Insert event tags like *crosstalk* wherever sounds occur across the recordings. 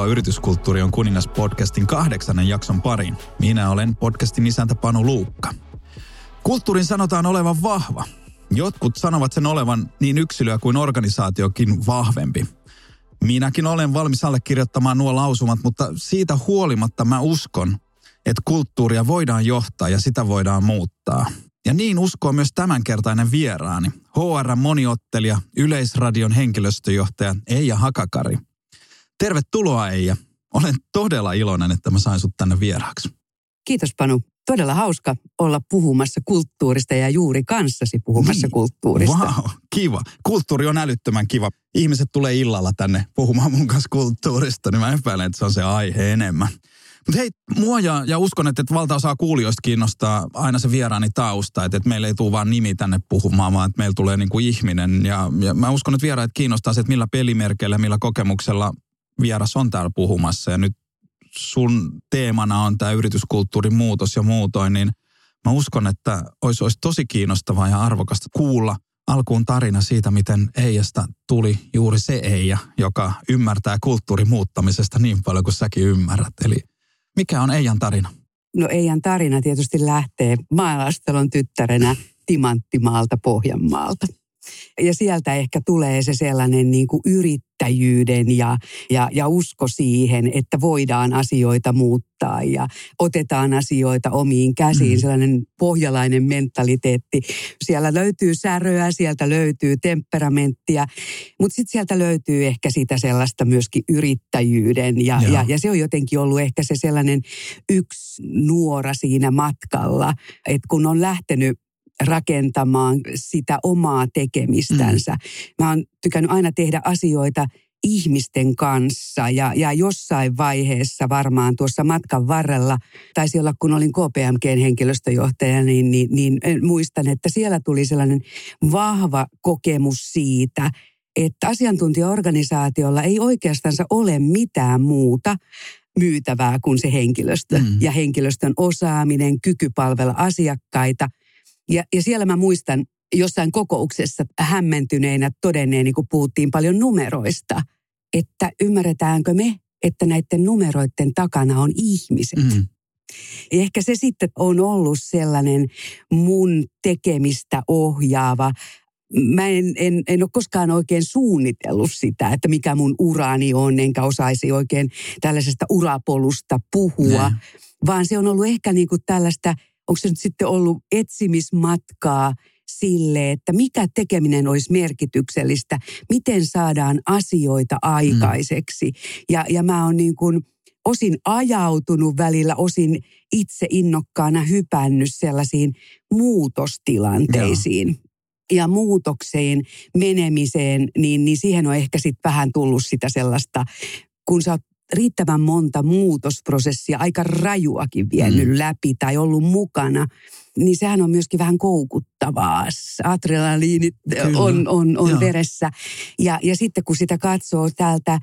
Tervetuloa Yrityskulttuuri on kuningas podcastin kahdeksannen jakson pariin. Minä olen podcastin isäntä Panu Luukka. Kulttuurin sanotaan olevan vahva. Jotkut sanovat sen olevan niin yksilöä kuin organisaatiokin vahvempi. Minäkin olen valmis allekirjoittamaan nuo lausumat, mutta siitä huolimatta mä uskon, että kulttuuria voidaan johtaa ja sitä voidaan muuttaa. Ja niin uskoo myös tämänkertainen vieraani, HR moniottelija, Yleisradion henkilöstöjohtaja Eija Hakakari. Tervetuloa Eija. Olen todella iloinen, että mä sain sut tänne vieraaksi. Kiitos Panu. Todella hauska olla puhumassa kulttuurista ja juuri kanssasi puhumassa niin. kulttuurista. Wow, kiva. Kulttuuri on älyttömän kiva. Ihmiset tulee illalla tänne puhumaan mun kanssa kulttuurista, niin mä epäilen, että se on se aihe enemmän. Mutta hei, mua ja, ja uskon, että, että valtaosaa kuulijoista kiinnostaa aina se vieraani tausta, että, että meillä ei tule vaan nimi tänne puhumaan, vaan että meillä tulee niin kuin ihminen. Ja, ja mä uskon, että vieraat kiinnostaa se, että millä pelimerkeillä, millä kokemuksella vieras on täällä puhumassa. Ja nyt sun teemana on tämä yrityskulttuurin muutos ja muutoin, niin mä uskon, että olisi, olisi tosi kiinnostavaa ja arvokasta kuulla alkuun tarina siitä, miten Eijasta tuli juuri se Eija, joka ymmärtää kulttuurin muuttamisesta niin paljon kuin säkin ymmärrät. Eli mikä on Eijan tarina? No Eijan tarina tietysti lähtee maalastelon tyttärenä Timanttimaalta Pohjanmaalta. Ja sieltä ehkä tulee se sellainen niin kuin yrittäjyyden ja, ja, ja usko siihen, että voidaan asioita muuttaa ja otetaan asioita omiin käsiin. Mm. Sellainen pohjalainen mentaliteetti. Siellä löytyy säröä, sieltä löytyy temperamenttia, mutta sitten sieltä löytyy ehkä sitä sellaista myöskin yrittäjyyden. Ja, ja, ja se on jotenkin ollut ehkä se sellainen yksi nuora siinä matkalla, että kun on lähtenyt rakentamaan sitä omaa tekemistänsä. Mm. Mä oon tykännyt aina tehdä asioita ihmisten kanssa ja, ja jossain vaiheessa varmaan tuossa matkan varrella, taisi olla kun olin KPMGn henkilöstöjohtaja, niin, niin, niin muistan, että siellä tuli sellainen vahva kokemus siitä, että asiantuntijaorganisaatiolla ei oikeastaan ole mitään muuta myytävää kuin se henkilöstö mm. ja henkilöstön osaaminen, kyky palvella asiakkaita – ja, ja siellä mä muistan jossain kokouksessa hämmentyneenä todenneen, kun puhuttiin paljon numeroista, että ymmärretäänkö me, että näiden numeroiden takana on ihmiset. Mm. Ja ehkä se sitten on ollut sellainen mun tekemistä ohjaava mä en, en, en ole koskaan oikein suunnitellut sitä, että mikä mun uraani on, enkä osaisi oikein tällaisesta urapolusta puhua, ne. vaan se on ollut ehkä niin kuin tällaista onko se nyt sitten ollut etsimismatkaa sille, että mikä tekeminen olisi merkityksellistä, miten saadaan asioita aikaiseksi. Mm. Ja, ja mä oon niin kuin osin ajautunut välillä, osin itse innokkaana hypännyt sellaisiin muutostilanteisiin. Joo ja muutokseen menemiseen, niin, niin siihen on ehkä sitten vähän tullut sitä sellaista, kun sä oot riittävän monta muutosprosessia, aika rajuakin vienyt mm. läpi tai ollut mukana, niin sehän on myöskin vähän koukuttavaa. Adrenaliinit on, on, on veressä. Ja, ja sitten kun sitä katsoo täältä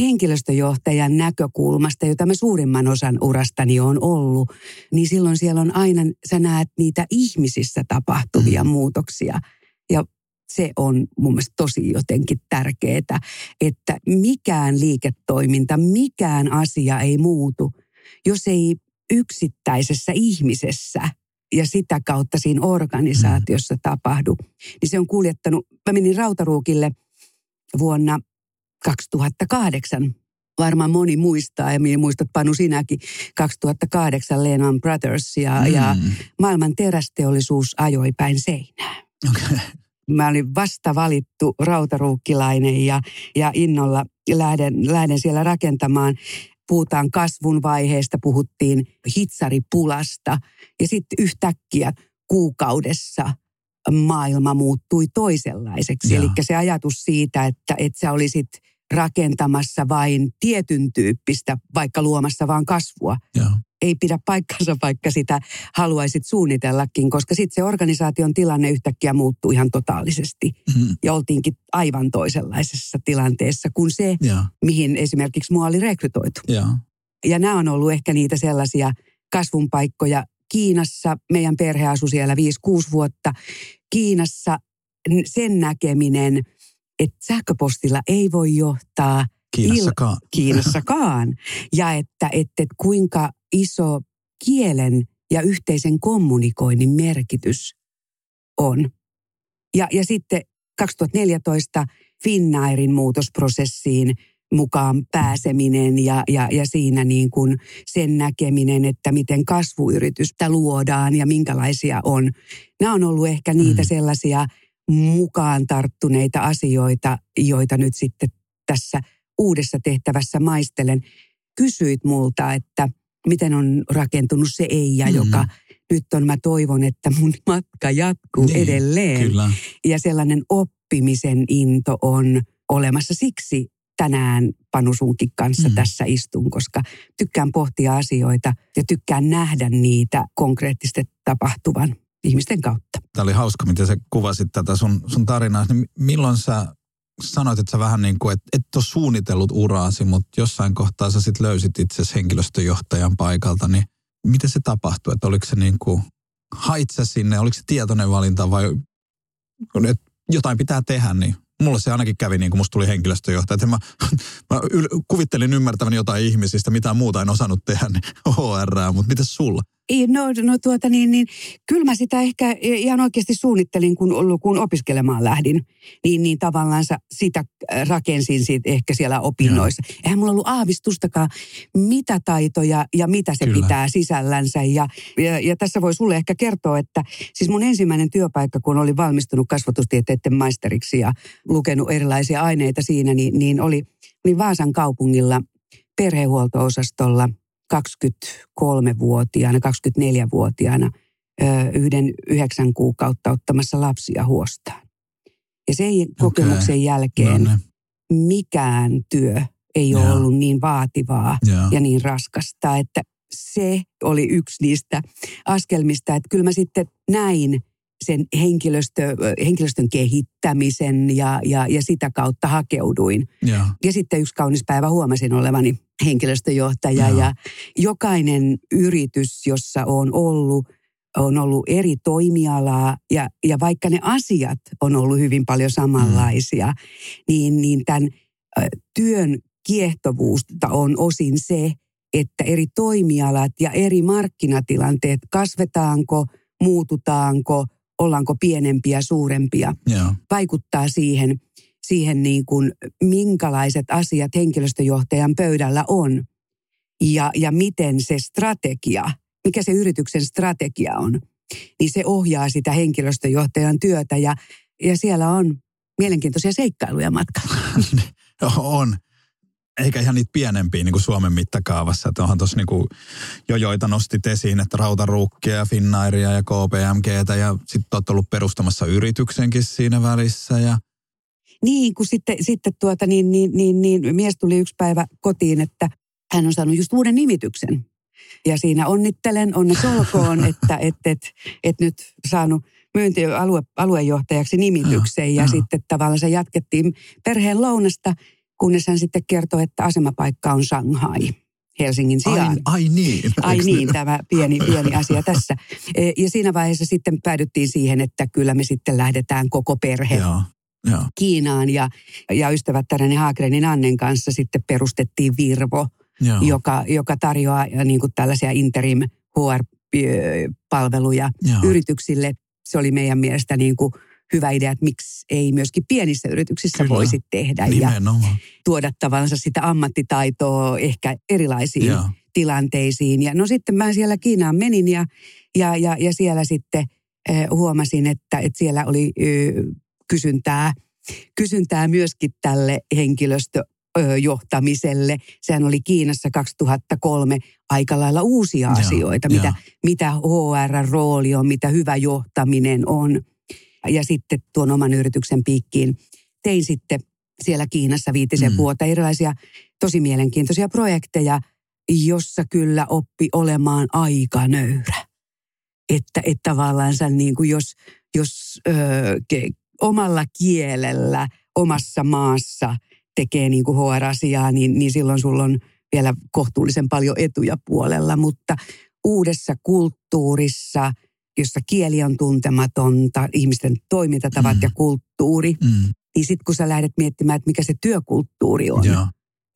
henkilöstöjohtajan näkökulmasta, jota mä suurimman osan urastani on ollut, niin silloin siellä on aina, sä näet niitä ihmisissä tapahtuvia mm. muutoksia. Ja se on mun mielestä tosi jotenkin tärkeää, että mikään liiketoiminta, mikään asia ei muutu, jos ei yksittäisessä ihmisessä ja sitä kautta siinä organisaatiossa mm. tapahdu. Niin se on kuljettanut, mä menin Rautaruukille vuonna 2008 varmaan moni muistaa, ja muistat Panu sinäkin, 2008 Lehman Brothers ja, mm. ja maailman terästeollisuus ajoi päin seinää. Okay mä olin vasta valittu rautaruukkilainen ja, ja innolla lähden, lähden siellä rakentamaan. Puhutaan kasvun vaiheesta, puhuttiin hitsaripulasta ja sitten yhtäkkiä kuukaudessa maailma muuttui toisenlaiseksi. Eli se ajatus siitä, että, että sä olisit rakentamassa vain tietyn tyyppistä, vaikka luomassa vaan kasvua, ja ei pidä paikkansa, vaikka sitä haluaisit suunnitellakin, koska sitten se organisaation tilanne yhtäkkiä muuttuu ihan totaalisesti. Mm-hmm. Ja oltiinkin aivan toisenlaisessa tilanteessa kuin se, ja. mihin esimerkiksi mua oli rekrytoitu. Ja. ja nämä on ollut ehkä niitä sellaisia kasvun paikkoja. Kiinassa, meidän perhe asui siellä 5-6 vuotta. Kiinassa sen näkeminen, että sähköpostilla ei voi johtaa Kiinassakaan. Il- Kiinassakaan. ja että, että, että kuinka iso kielen ja yhteisen kommunikoinnin merkitys on. Ja, ja sitten 2014 Finnairin muutosprosessiin mukaan pääseminen ja, ja, ja siinä niin kuin sen näkeminen, että miten kasvuyritystä luodaan ja minkälaisia on. Nämä on ollut ehkä niitä mm. sellaisia mukaan tarttuneita asioita, joita nyt sitten tässä uudessa tehtävässä maistelen. Kysyit multa, että miten on rakentunut se Eija, mm. joka nyt on, mä toivon, että mun matka jatkuu niin, edelleen. Kyllä. Ja sellainen oppimisen into on olemassa. Siksi tänään Panusunkin kanssa mm. tässä istun, koska tykkään pohtia asioita ja tykkään nähdä niitä konkreettisesti tapahtuvan ihmisten kautta. Tämä oli hauska, miten sä kuvasit tätä sun, sun tarinaa. Niin milloin sä sanoit, että sä vähän niin kuin, että et ole suunnitellut uraasi, mutta jossain kohtaa sä sitten löysit itse henkilöstöjohtajan paikalta, niin miten se tapahtui? Että oliko se niin kuin, hait sä sinne, oliko se tietoinen valinta vai että jotain pitää tehdä, niin mulle se ainakin kävi niin kuin musta tuli henkilöstöjohtaja. Että mä, *laughs* mä yl, kuvittelin ymmärtäväni jotain ihmisistä, mitä muuta en osannut tehdä, niin *laughs* HR, mutta miten sulla? No, no tuota niin, niin kyllä mä sitä ehkä ihan oikeasti suunnittelin, kun, kun opiskelemaan lähdin. Niin, niin tavallaan sitä rakensin siitä ehkä siellä opinnoissa. Joo. Eihän mulla ollut aavistustakaan, mitä taitoja ja mitä se kyllä. pitää sisällänsä. Ja, ja, ja tässä voi sulle ehkä kertoa, että siis mun ensimmäinen työpaikka, kun olin valmistunut kasvatustieteiden maisteriksi ja lukenut erilaisia aineita siinä, niin, niin oli, oli Vaasan kaupungilla perhehuolto-osastolla – 23-vuotiaana, 24-vuotiaana yhden yhdeksän kuukautta ottamassa lapsia huostaan. Ja sen okay. kokemuksen jälkeen no, mikään työ ei ole ollut niin vaativaa ja. ja niin raskasta, että se oli yksi niistä askelmista, että kyllä mä sitten näin sen henkilöstö, henkilöstön kehittämisen ja, ja, ja sitä kautta hakeuduin. Ja. ja sitten yksi kaunis päivä huomasin olevani henkilöstöjohtaja ja, ja jokainen yritys, jossa on ollut, on ollut eri toimialaa ja, ja vaikka ne asiat on ollut hyvin paljon samanlaisia, mm. niin, niin tämän työn kiehtovuusta on osin se, että eri toimialat ja eri markkinatilanteet, kasvetaanko, muututaanko – ollaanko pienempiä, suurempia, yeah. vaikuttaa siihen, siihen niin kuin, minkälaiset asiat henkilöstöjohtajan pöydällä on ja, ja miten se strategia, mikä se yrityksen strategia on, niin se ohjaa sitä henkilöstöjohtajan työtä ja, ja siellä on mielenkiintoisia seikkailuja matkalla. *laughs* on eikä ihan niitä pienempiä niin kuin Suomen mittakaavassa. Että onhan tuossa niin jo joita nostit esiin, että Rautaruukkia ja Finnairia ja KPMGtä ja sitten olet ollut perustamassa yrityksenkin siinä välissä ja niin, kun sitten, sitten tuota, niin, niin, niin, niin, mies tuli yksi päivä kotiin, että hän on saanut just uuden nimityksen. Ja siinä onnittelen, onneksi olkoon, *laughs* että et, et, et nyt saanut myyntialue, aluejohtajaksi nimityksen. Ja, ja sitten tavallaan se jatkettiin perheen lounasta – kunnes hän sitten kertoi, että asemapaikka on Shanghai. Helsingin sijaan. Ai, ai niin. Ai niin, tämä pieni, pieni asia tässä. *laughs* E, ja siinä vaiheessa sitten päädyttiin siihen, että kyllä me sitten lähdetään koko perhe Joo. Joo. Kiinaan. Ja, ja ystävättäreni Haagrenin Annen kanssa sitten perustettiin Virvo, joka, joka tarjoaa niin kuin tällaisia interim HR-palveluja Joo. yrityksille. Se oli meidän mielestä niin kuin hyvä idea, että miksi ei myöskin pienissä yrityksissä Kyllä, voisi tehdä nimenomaan. ja tuoda tavallaan sitä ammattitaitoa ehkä erilaisiin Joo. tilanteisiin. Ja no sitten mä siellä Kiinaan menin ja, ja, ja, ja siellä sitten äh, huomasin, että, että siellä oli äh, kysyntää, kysyntää myöskin tälle henkilöstö johtamiselle. Sehän oli Kiinassa 2003 aika lailla uusia asioita, mitä, mitä HR-rooli on, mitä hyvä johtaminen on ja sitten tuon oman yrityksen piikkiin tein sitten siellä Kiinassa viitisen mm. vuotta erilaisia tosi mielenkiintoisia projekteja, jossa kyllä oppi olemaan aika nöyrä. Että, että tavallaan niin kuin jos, jos ö, ke, omalla kielellä omassa maassa tekee niin kuin HR-asiaa, niin, niin silloin sulla on vielä kohtuullisen paljon etuja puolella, mutta uudessa kulttuurissa – jossa kieli on tuntematonta, ihmisten toimintatavat mm. ja kulttuuri, mm. niin sitten kun sä lähdet miettimään, että mikä se työkulttuuri on, Joo.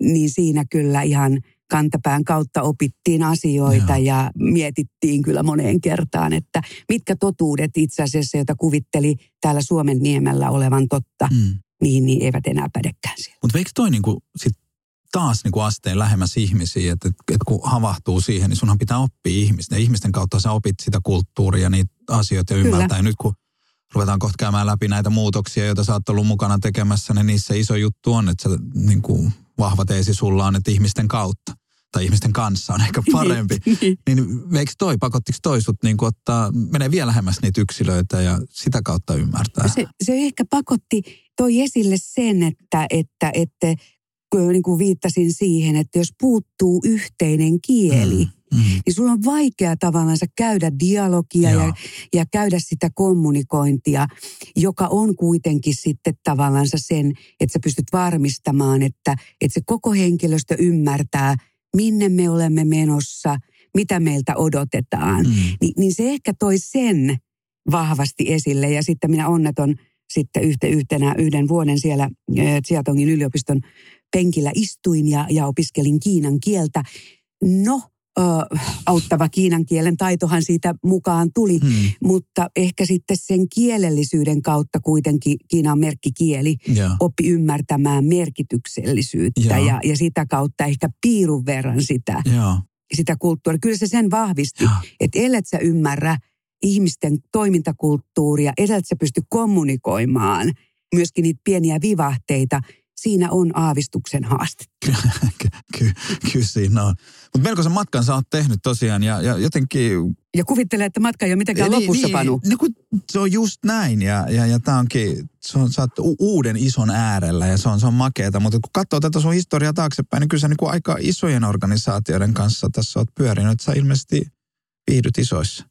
niin siinä kyllä ihan kantapään kautta opittiin asioita Joo. ja mietittiin kyllä moneen kertaan, että mitkä totuudet itse asiassa, joita kuvitteli täällä Suomen niemellä olevan totta, mm. niin, niin eivät enää pädekään siellä. Mutta eikö toi niinku sit taas niinku asteen lähemmäs ihmisiä, että et, et kun havahtuu siihen, niin sunhan pitää oppia ihmistä. Ihmisten kautta sä opit sitä kulttuuria, niitä asioita ja ymmärtää. Kyllä. Ja nyt kun ruvetaan kohta käymään läpi näitä muutoksia, joita sä oot ollut mukana tekemässä, niin niissä iso juttu on, että sä, niin kuin, vahva teesi sulla on, että ihmisten kautta tai ihmisten kanssa on ehkä parempi. *laughs* niin, niin eikö toi, pakottiko toi sut niin ottaa, menee vielä lähemmäs niitä yksilöitä ja sitä kautta ymmärtää? Se, se ehkä pakotti, toi esille sen, että, että, että niin kuin viittasin siihen, että jos puuttuu yhteinen kieli, mm, mm. niin sulla on vaikea tavallaan käydä dialogia ja, ja käydä sitä kommunikointia, joka on kuitenkin sitten tavallaan sen, että sä pystyt varmistamaan, että, että se koko henkilöstö ymmärtää, minne me olemme menossa, mitä meiltä odotetaan. Mm. Ni, niin se ehkä toi sen vahvasti esille ja sitten minä onneton sitten yhtenä yhden vuoden siellä Tsiatongin yliopiston penkillä istuin ja, ja opiskelin kiinan kieltä. No, ö, auttava kiinan kielen taitohan siitä mukaan tuli, hmm. mutta ehkä sitten sen kielellisyyden kautta kuitenkin Kiinan merkkikieli yeah. oppi ymmärtämään merkityksellisyyttä yeah. ja, ja sitä kautta ehkä piirun verran sitä, yeah. sitä kulttuuria. Kyllä se sen vahvisti, yeah. että ellet sä ymmärrä ihmisten toimintakulttuuria, ellet sä pysty kommunikoimaan myöskin niitä pieniä vivahteita – siinä on aavistuksen haaste. *laughs* Kyllä ky, siinä on. Mutta melkoisen matkan sä oot tehnyt tosiaan ja, ja jotenkin... Ja kuvittelee, että matka ei ole mitenkään niin, lopussa, niin, Panu. Niin, kun se on just näin ja, ja, ja tämä onkin, se on, sä oot uuden ison äärellä ja se on, se on makeeta. Mutta kun katsoo tätä sun historiaa taaksepäin, niin kyllä sä niin aika isojen organisaatioiden kanssa tässä oot pyörinyt. Sä ilmeisesti viihdyt isoissa.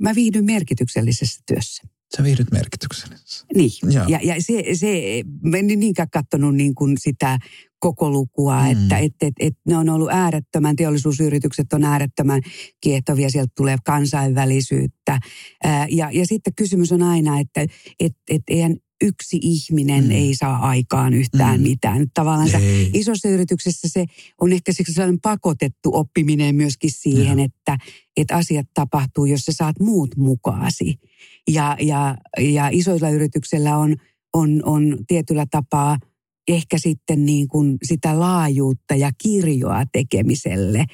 Mä viihdyn merkityksellisessä työssä. Sä viihdyt merkityksellisessä. Niin, Joo. ja, ja se, se, mä en niinkään katsonut niin kuin sitä koko lukua, mm. että et, et, et ne on ollut äärettömän, teollisuusyritykset on äärettömän kiehtovia, sieltä tulee kansainvälisyyttä. Ää, ja, ja sitten kysymys on aina, että et, et eihän yksi ihminen mm. ei saa aikaan yhtään mm. mitään. Tavallaan ei. isossa yrityksessä se on ehkä sellainen pakotettu oppiminen myöskin siihen, että, että asiat tapahtuu, jos sä saat muut mukaasi. Ja, ja, ja isoilla yrityksillä on, on, on tietyllä tapaa ehkä sitten niin kuin sitä laajuutta ja kirjoa tekemiselle.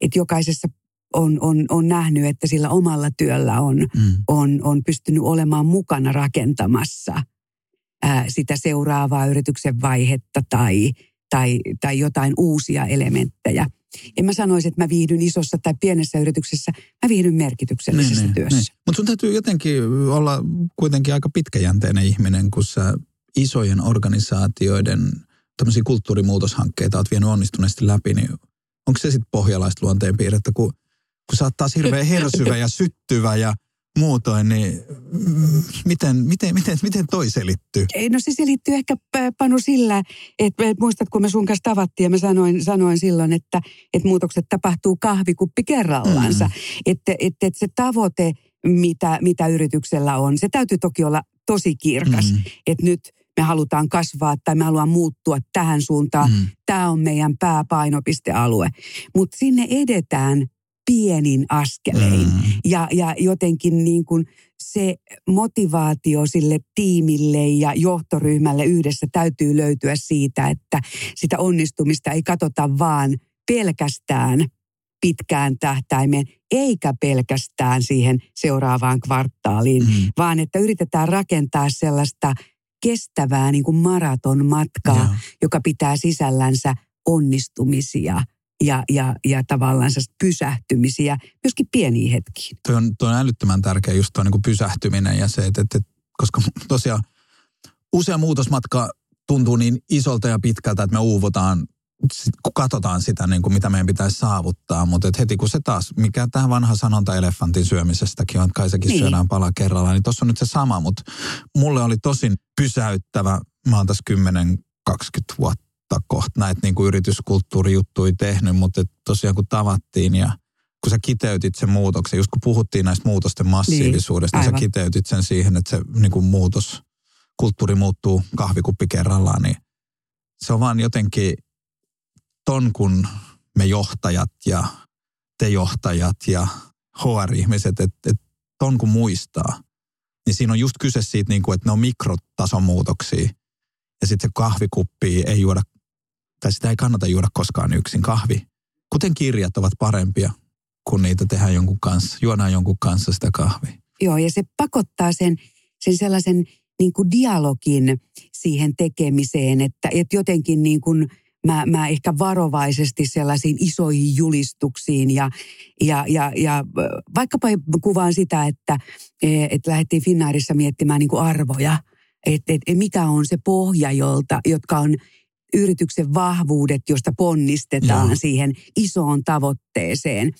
Että jokaisessa on, on, on nähnyt, että sillä omalla työllä on, mm. on, on pystynyt olemaan mukana rakentamassa ää, sitä seuraavaa yrityksen vaihetta tai, tai, tai jotain uusia elementtejä. En mä sanoisi, että mä viihdyn isossa tai pienessä yrityksessä, mä viihdyn merkityksellisessä niin, niin työssä. Niin. Mutta sun täytyy jotenkin olla kuitenkin aika pitkäjänteinen ihminen, kun sä isojen organisaatioiden tämmöisiä kulttuurimuutoshankkeita oot vienyt onnistuneesti läpi, niin onko se sitten pohjalaista luonteenpiirrettä, kun, kun sä oot taas hirveän hersyvä ja syttyvä ja muutoin, niin miten, miten, miten, miten toi selittyy? Ei, no se selittyy ehkä Panu sillä, että muistat kun me sun kanssa tavattiin ja mä sanoin, sanoin silloin, että, että muutokset tapahtuu kahvikuppi kerrallansa. Mm. Että, että, että se tavoite, mitä, mitä yrityksellä on, se täytyy toki olla tosi kirkas. Mm. Että nyt me halutaan kasvaa tai me halutaan muuttua tähän suuntaan. Mm. Tämä on meidän pääpainopistealue. Mutta sinne edetään pienin askelein. Mm. Ja, ja jotenkin niin kuin se motivaatio sille tiimille ja johtoryhmälle yhdessä täytyy löytyä siitä, että sitä onnistumista ei katsota vaan pelkästään pitkään tähtäimeen, eikä pelkästään siihen seuraavaan kvartaaliin, mm. vaan että yritetään rakentaa sellaista kestävää niin kuin maratonmatkaa, yeah. joka pitää sisällänsä onnistumisia, ja, ja, ja tavallaan pysähtymisiä, myöskin pieniä hetkiä. Tuo on, tuo on älyttömän tärkeä just tuo niin pysähtyminen ja se, että, että, että koska *laughs* tosiaan usea muutosmatka tuntuu niin isolta ja pitkältä, että me uuvutaan kun katsotaan sitä, niin kuin mitä meidän pitäisi saavuttaa, mutta et heti kun se taas, mikä tämä vanha sanonta elefantin syömisestäkin on, että kai sekin niin. syödään pala kerrallaan, niin tuossa on nyt se sama, mutta mulle oli tosin pysäyttävä, mä oon tässä 10-20 vuotta kohta näitä niin kuin yrityskulttuurijuttuja tehnyt, mutta tosiaan kun tavattiin ja kun sä kiteytit sen muutoksen, just kun puhuttiin näistä muutosten massiivisuudesta, niin, niin sä kiteytit sen siihen, että se niin kuin muutos, kulttuuri muuttuu kahvikuppi kerrallaan, niin se on vaan jotenkin ton kun me johtajat ja te johtajat ja HR-ihmiset, että et ton kun muistaa, niin siinä on just kyse siitä, niin kuin, että ne on mikrotason muutoksia. Ja sitten se kahvikuppi ei juoda, tai sitä ei kannata juoda koskaan yksin. Kahvi, kuten kirjat, ovat parempia, kun niitä tehdään jonkun kanssa, juodaan jonkun kanssa sitä kahvia. Joo, ja se pakottaa sen, sen sellaisen niin kuin dialogin siihen tekemiseen, että, että jotenkin niin kuin mä, mä ehkä varovaisesti sellaisiin isoihin julistuksiin ja, ja, ja, ja vaikkapa kuvaan sitä, että, että lähdettiin Finnairissa miettimään niin kuin arvoja, että, että mikä on se pohja, jolta, jotka on yrityksen vahvuudet, josta ponnistetaan Joo. siihen isoon tavoitteeseen,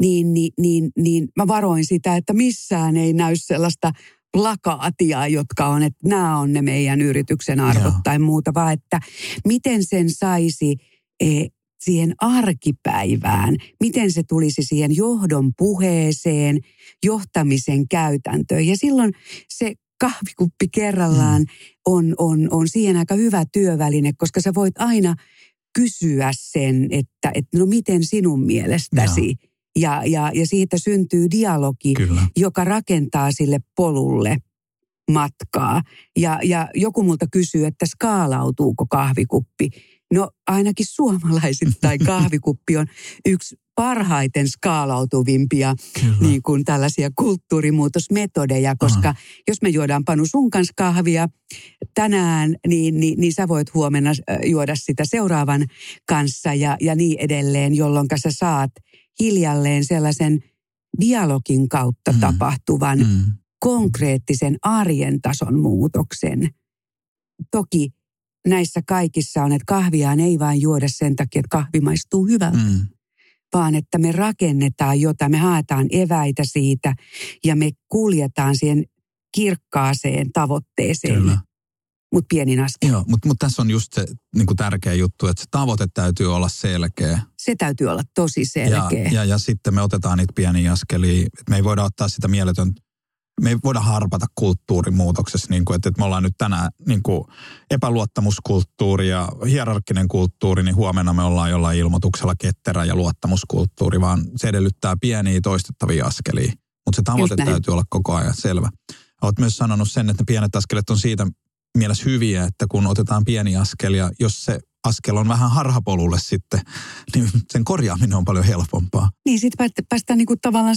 niin, niin, niin, niin mä varoin sitä, että missään ei näy sellaista plakaatia, jotka on, että nämä on ne meidän yrityksen arvot Joo. tai muuta, vaan että miten sen saisi e, siihen arkipäivään, miten se tulisi siihen johdon puheeseen, johtamisen käytäntöön. Ja silloin se kahvikuppi kerrallaan mm. on, on, on siihen aika hyvä työväline, koska sä voit aina kysyä sen, että, että no miten sinun mielestäsi. Joo ja, ja, ja siitä syntyy dialogi, Kyllä. joka rakentaa sille polulle matkaa. Ja, ja joku multa kysyy, että skaalautuuko kahvikuppi. No ainakin suomalaisittain *laughs* kahvikuppi on yksi parhaiten skaalautuvimpia niin kuin tällaisia kulttuurimuutosmetodeja, koska Aha. jos me juodaan Panu sun kanssa kahvia tänään, niin, niin, niin sä voit huomenna juoda sitä seuraavan kanssa ja, ja niin edelleen, jolloin sä saat – hiljalleen sellaisen dialogin kautta mm. tapahtuvan mm. konkreettisen arjen tason muutoksen. Toki näissä kaikissa on, että kahviaan ei vain juoda sen takia, että kahvi maistuu hyvältä. Mm. Vaan että me rakennetaan jotain, me haetaan eväitä siitä ja me kuljetaan siihen kirkkaaseen tavoitteeseen. Kyllä mutta pienin askel. Joo, mutta mut tässä on just se niin kuin tärkeä juttu, että se tavoite täytyy olla selkeä. Se täytyy olla tosi selkeä. Ja, ja, ja sitten me otetaan niitä pieniä askelia. Me ei voida ottaa sitä mieletön, me ei voida harpata kulttuurimuutoksessa, niin kuin, että, että me ollaan nyt tänään niin kuin epäluottamuskulttuuri ja hierarkkinen kulttuuri, niin huomenna me ollaan jollain ilmoituksella ketterä ja luottamuskulttuuri, vaan se edellyttää pieniä toistettavia askelia. Mutta se tavoite täytyy olla koko ajan selvä. Olet myös sanonut sen, että ne pienet askelet on siitä mielessä hyviä, että kun otetaan pieni askel ja jos se askel on vähän harhapolulle sitten, niin sen korjaaminen on paljon helpompaa. Niin, sitten päästään niin tavallaan,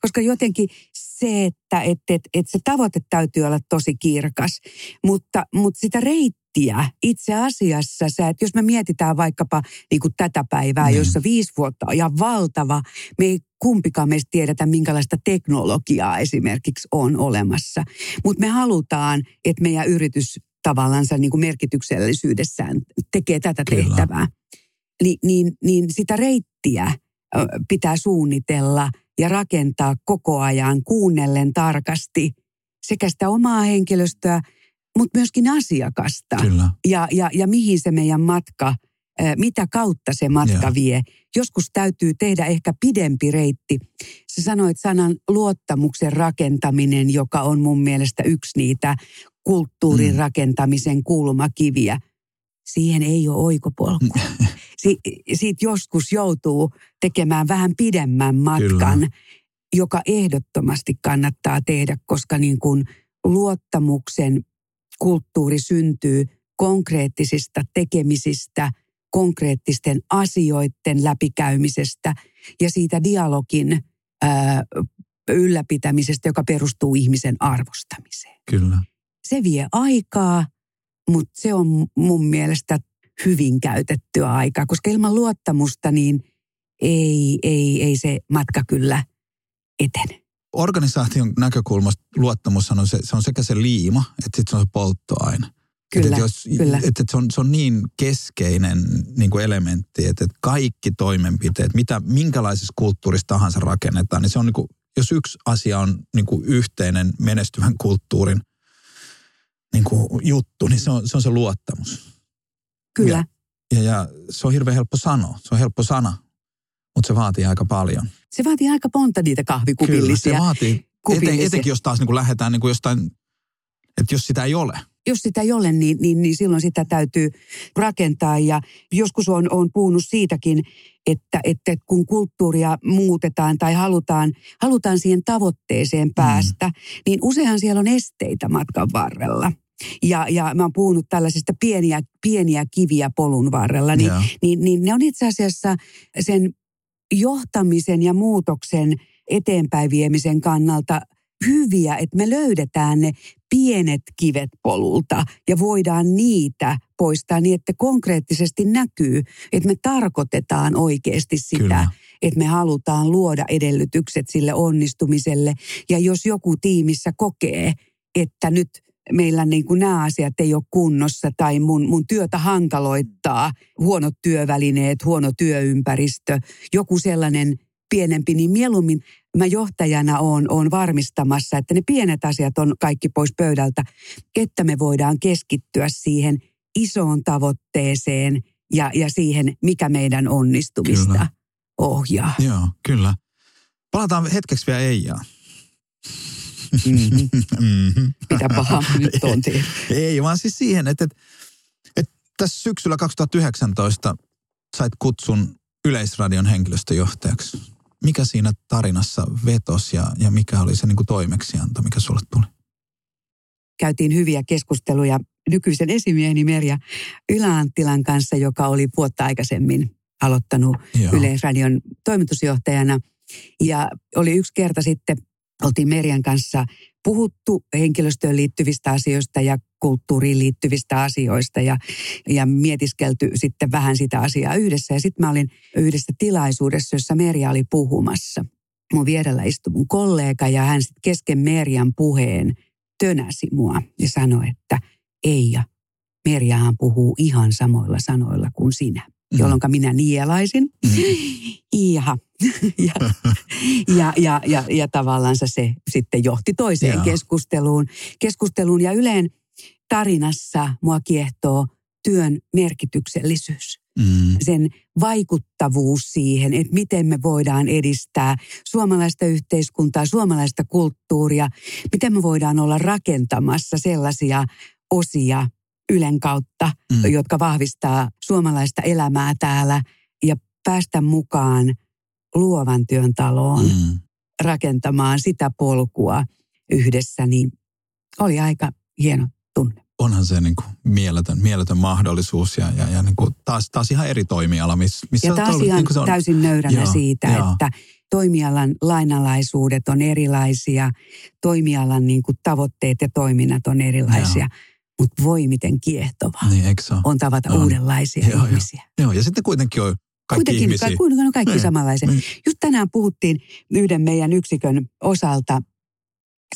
koska jotenkin se, että et, et, et se tavoite täytyy olla tosi kirkas, mutta, mutta sitä reittiä itse asiassa, sä, että jos me mietitään vaikkapa niin kuin tätä päivää, niin. jossa viisi vuotta on ja valtava, me ei kumpikaan meistä tiedetä, minkälaista teknologiaa esimerkiksi on olemassa. Mutta me halutaan, että meidän yritys tavallansa niin kuin merkityksellisyydessään tekee tätä Kyllä. tehtävää. Ni, niin, niin sitä reittiä pitää suunnitella ja rakentaa koko ajan kuunnellen tarkasti sekä sitä omaa henkilöstöä, mutta myöskin asiakasta. Kyllä. Ja, ja, ja mihin se meidän matka – mitä kautta se matka yeah. vie. Joskus täytyy tehdä ehkä pidempi reitti. Sä sanoit sanan luottamuksen rakentaminen, joka on mun mielestä yksi niitä kulttuurin mm. rakentamisen kulmakiviä. Siihen ei ole oikopolku. *laughs* Si- siitä joskus joutuu tekemään vähän pidemmän matkan, Kyllä. joka ehdottomasti kannattaa tehdä, koska niin kuin luottamuksen kulttuuri syntyy konkreettisista tekemisistä – konkreettisten asioiden läpikäymisestä ja siitä dialogin ää, ylläpitämisestä, joka perustuu ihmisen arvostamiseen. Kyllä. Se vie aikaa, mutta se on mun mielestä hyvin käytettyä aikaa, koska ilman luottamusta niin ei, ei, ei se matka kyllä etene. Organisaation näkökulmasta luottamus on se, se on sekä se liima, että sitten se on se polttoaine. Kyllä, että jos, kyllä. Että se, on, se on niin keskeinen niin kuin elementti, että, että kaikki toimenpiteet, mitä, minkälaisessa kulttuurissa tahansa rakennetaan, niin se on niin kuin, jos yksi asia on niin kuin yhteinen menestyvän kulttuurin niin kuin juttu, niin se on, se on se luottamus. Kyllä. Ja, ja, ja se on hirveän helppo sanoa, se on helppo sana, mutta se vaatii aika paljon. Se vaatii aika monta niitä kahvikupillisia. Kyllä, se vaatii, eten, etenkin jos taas niin kuin lähdetään niin kuin jostain, että jos sitä ei ole – jos sitä ei ole, niin, niin, niin silloin sitä täytyy rakentaa. Ja joskus on, on puhunut siitäkin, että, että kun kulttuuria muutetaan tai halutaan, halutaan siihen tavoitteeseen päästä, mm. niin useinhan siellä on esteitä matkan varrella. Ja, ja mä oon puhunut tällaisista pieniä, pieniä kiviä polun varrella, niin, niin, niin ne on itse asiassa sen johtamisen ja muutoksen eteenpäin viemisen kannalta hyviä, että me löydetään ne pienet kivet polulta ja voidaan niitä poistaa niin, että konkreettisesti näkyy, että me tarkoitetaan oikeasti sitä, Kyllä. että me halutaan luoda edellytykset sille onnistumiselle. Ja jos joku tiimissä kokee, että nyt meillä niin kuin nämä asiat ei ole kunnossa tai mun, mun työtä hankaloittaa huonot työvälineet, huono työympäristö, joku sellainen pienempi, niin mieluummin mä johtajana oon, oon varmistamassa, että ne pienet asiat on kaikki pois pöydältä, että me voidaan keskittyä siihen isoon tavoitteeseen ja, ja siihen, mikä meidän onnistumista kyllä. ohjaa. Joo, kyllä. Palataan hetkeksi vielä Eijaan. Mm-hmm. mm-hmm. *laughs* Mitä pahaa nyt on Ei, vaan siis siihen, että, että, että tässä syksyllä 2019 sait kutsun Yleisradion henkilöstöjohtajaksi mikä siinä tarinassa vetos ja, ja mikä oli se niin kuin toimeksianto, mikä sulle tuli? Käytiin hyviä keskusteluja nykyisen esimieheni Merja Yläanttilan kanssa, joka oli vuotta aikaisemmin aloittanut Joo. Yleisradion toimitusjohtajana. Ja oli yksi kerta sitten, oltiin Merjan kanssa puhuttu henkilöstöön liittyvistä asioista ja kulttuuriin liittyvistä asioista ja, ja mietiskelty sitten vähän sitä asiaa yhdessä. Ja sitten mä olin yhdessä tilaisuudessa, jossa Merja oli puhumassa. Mun vierellä istui mun kollega ja hän sitten kesken Merjan puheen tönäsi mua ja sanoi, että Eija, Merjahan puhuu ihan samoilla sanoilla kuin sinä. Mm. Jolloin minä nielaisin. Mm. Jaha. *laughs* ja, ja, ja, ja, ja tavallaan se sitten johti toiseen Jaa. keskusteluun. Keskusteluun ja Yleen tarinassa mua kiehtoo työn merkityksellisyys. Mm. Sen vaikuttavuus siihen, että miten me voidaan edistää suomalaista yhteiskuntaa, suomalaista kulttuuria, miten me voidaan olla rakentamassa sellaisia osia Ylen kautta, mm. jotka vahvistaa suomalaista elämää täällä ja päästä mukaan luovan työn taloon mm. rakentamaan sitä polkua yhdessä, niin oli aika hieno tunne. Onhan se niin kuin mieletön, mieletön mahdollisuus ja, ja, ja niin kuin taas, taas ihan eri toimiala. Miss, missä ja taas ollut, ihan niin se on, täysin nöyränä joo, siitä, joo. että toimialan lainalaisuudet on erilaisia, toimialan niin kuin tavoitteet ja toiminnat on erilaisia. Joo. Mutta voi miten kiehtovaa niin, on tavata on. uudenlaisia joo, ihmisiä. Joo. joo, ja sitten kuitenkin on kaikki kuitenkin, ihmisiä. Kuitenkin on kaikki niin, samanlaisia. Niin. Just tänään puhuttiin yhden meidän yksikön osalta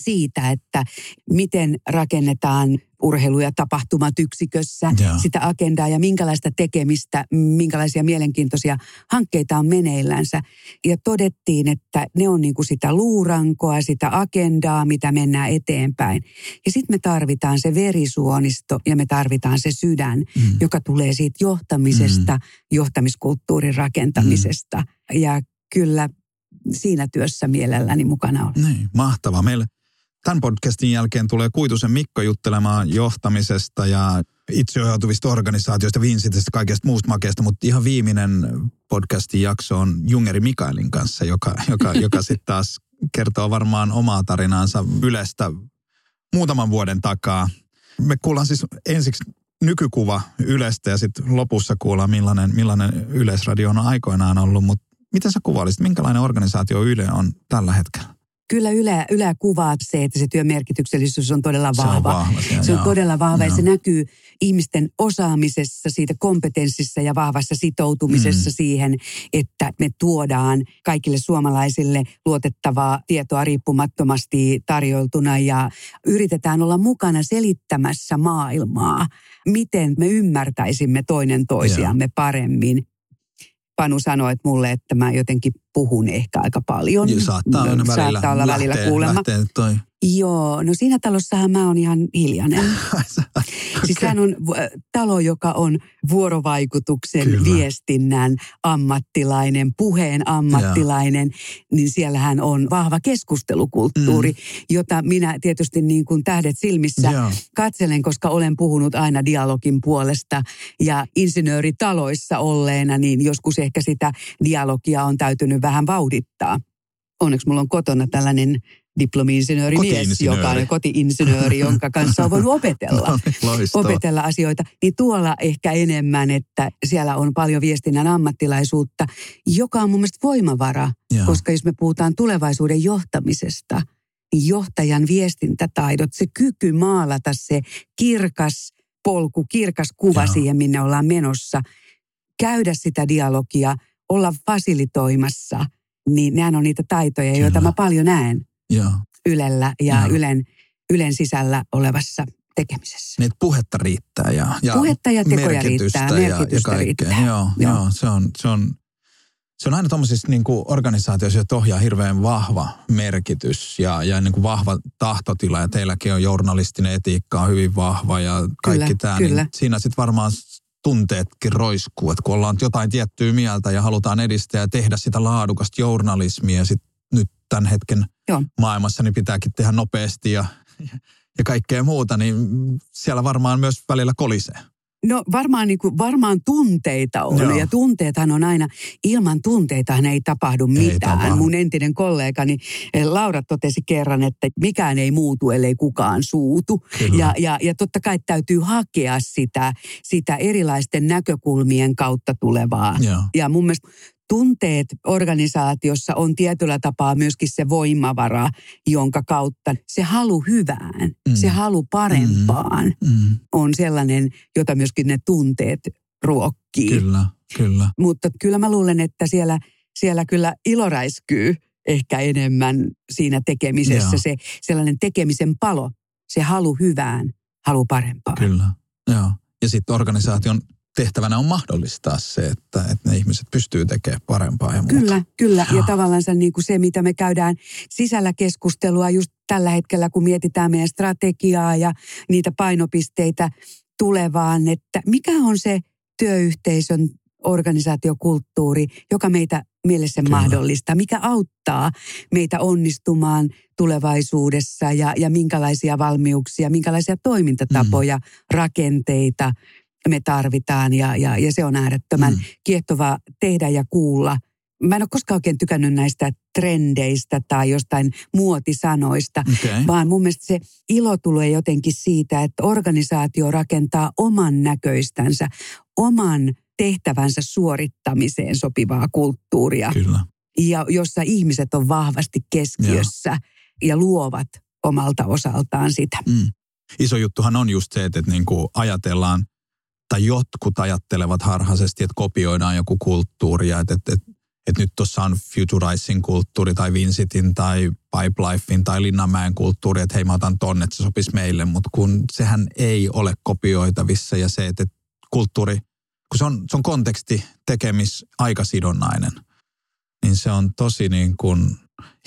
siitä, että miten rakennetaan urheilu- ja tapahtumat yksikössä, Joo. sitä agendaa ja minkälaista tekemistä, minkälaisia mielenkiintoisia hankkeita on meneillänsä. Ja todettiin, että ne on niin kuin sitä luurankoa, sitä agendaa, mitä mennään eteenpäin. Ja sitten me tarvitaan se verisuonisto ja me tarvitaan se sydän, mm. joka tulee siitä johtamisesta, mm. johtamiskulttuurin rakentamisesta. Mm. Ja kyllä siinä työssä mielelläni mukana olen. Niin, mahtavaa. Meillä Tämän podcastin jälkeen tulee Kuitusen Mikko juttelemaan johtamisesta ja itseohjautuvista organisaatioista, Vincentistä, kaikesta muusta makeasta, mutta ihan viimeinen podcastin jakso on Jungeri Mikaelin kanssa, joka, joka, *laughs* joka sitten taas kertoo varmaan omaa tarinaansa Ylestä muutaman vuoden takaa. Me kuullaan siis ensiksi nykykuva Ylestä ja sitten lopussa kuullaan millainen, millainen Yleisradio on aikoinaan ollut, mutta miten sä kuvailisit, minkälainen organisaatio Yle on tällä hetkellä? Kyllä Yle, Yle kuvaa se, että se työmerkityksellisyys on todella vahva. Se on, vahva, se, se on todella vahva joo. ja se näkyy ihmisten osaamisessa, siitä kompetenssissa ja vahvassa sitoutumisessa mm. siihen, että me tuodaan kaikille suomalaisille luotettavaa tietoa riippumattomasti tarjoltuna ja yritetään olla mukana selittämässä maailmaa, miten me ymmärtäisimme toinen toisiamme yeah. paremmin. Panu sanoi että mulle, että mä jotenkin puhun ehkä aika paljon. Ja saattaa aina välillä, saattaa olla välillä kuulemma. toi Joo, no siinä talossahan mä oon ihan hiljainen. *laughs* okay. Siis sehän on talo, joka on vuorovaikutuksen, Kyllä. viestinnän ammattilainen, puheen ammattilainen, ja. niin siellähän on vahva keskustelukulttuuri, mm. jota minä tietysti niin kuin tähdet silmissä ja. katselen, koska olen puhunut aina dialogin puolesta ja insinööritaloissa olleena, niin joskus ehkä sitä dialogia on täytynyt vähän vauhdittaa onneksi mulla on kotona tällainen diplomi-insinööri mies, joka on koti-insinööri, jonka kanssa on voinut opetella, *laughs* opetella asioita. Niin tuolla ehkä enemmän, että siellä on paljon viestinnän ammattilaisuutta, joka on mun mielestä voimavara, ja. koska jos me puhutaan tulevaisuuden johtamisesta, niin johtajan viestintätaidot, se kyky maalata se kirkas polku, kirkas kuva ja. siihen, minne ollaan menossa, käydä sitä dialogia, olla fasilitoimassa, niin nämä on niitä taitoja, Kyllä. joita mä paljon näen Joo. Ylellä ja Joo. Ylen, Ylen sisällä olevassa tekemisessä. Niin, puhetta riittää ja, ja Puhetta ja tekoja riittää, ja, merkitystä ja riittää. Joo, joo. joo se, on, se, on, se on aina tuommoisissa niin organisaatioissa, joita ohjaa hirveän vahva merkitys ja, ja niin kuin vahva tahtotila. Ja teilläkin on journalistinen etiikka on hyvin vahva ja kaikki kyllä, tämä. Niin kyllä. Niin siinä sitten varmaan tunteetkin roiskuu, että kun ollaan jotain tiettyä mieltä ja halutaan edistää ja tehdä sitä laadukasta journalismia ja sit nyt tämän hetken Joo. maailmassa niin pitääkin tehdä nopeasti ja, ja kaikkea muuta, niin siellä varmaan myös välillä kolisee. No varmaan, niin kuin, varmaan tunteita on Joo. ja tunteethan on aina, ilman tunteitahan ei tapahdu mitään. Ei tapahdu. Mun entinen kollegani eh, Laura totesi kerran, että mikään ei muutu, ellei kukaan suutu. Ja, ja, ja totta kai täytyy hakea sitä, sitä erilaisten näkökulmien kautta tulevaa. Joo. Ja mun mielestä tunteet organisaatiossa on tietyllä tapaa myöskin se voimavara, jonka kautta se halu hyvään, mm. se halu parempaan mm. Mm. on sellainen, jota myöskin ne tunteet ruokkii. Kyllä, kyllä. Mutta kyllä mä luulen, että siellä, siellä kyllä iloräiskyy ehkä enemmän siinä tekemisessä. Joo. Se sellainen tekemisen palo, se halu hyvään, halu parempaan. Kyllä, joo. Ja sitten organisaation tehtävänä on mahdollistaa se, että, että ne ihmiset pystyy tekemään parempaa ja muuta. Kyllä, kyllä. Ja, ja tavallaan niin kuin se, mitä me käydään sisällä keskustelua just tällä hetkellä, kun mietitään meidän strategiaa ja niitä painopisteitä tulevaan, että mikä on se työyhteisön organisaatiokulttuuri, joka meitä mielessä Kyllä. mahdollista, mikä auttaa meitä onnistumaan tulevaisuudessa ja, ja minkälaisia valmiuksia, minkälaisia toimintatapoja, mm. rakenteita – me tarvitaan ja, ja, ja se on äärettömän mm. kiehtovaa tehdä ja kuulla. Mä en ole koskaan oikein tykännyt näistä trendeistä tai jostain muotisanoista, okay. vaan mun mielestä se ilo tulee jotenkin siitä, että organisaatio rakentaa oman näköistänsä, oman tehtävänsä suorittamiseen sopivaa kulttuuria. Kyllä. Ja jossa ihmiset on vahvasti keskiössä ja, ja luovat omalta osaltaan sitä. Mm. Iso juttuhan on just se, että, että niin kuin ajatellaan tai jotkut ajattelevat harhaisesti, että kopioidaan joku kulttuuri ja että, että, että, että nyt tuossa on Futurizing kulttuuri tai Vincitin tai Pipelifein tai Linnanmäen kulttuuri, että hei mä otan tonne, että se sopisi meille, mutta kun sehän ei ole kopioitavissa ja se, että kulttuuri, kun se on, se on konteksti, tekemis, aikasidonnainen, niin se on tosi niin kuin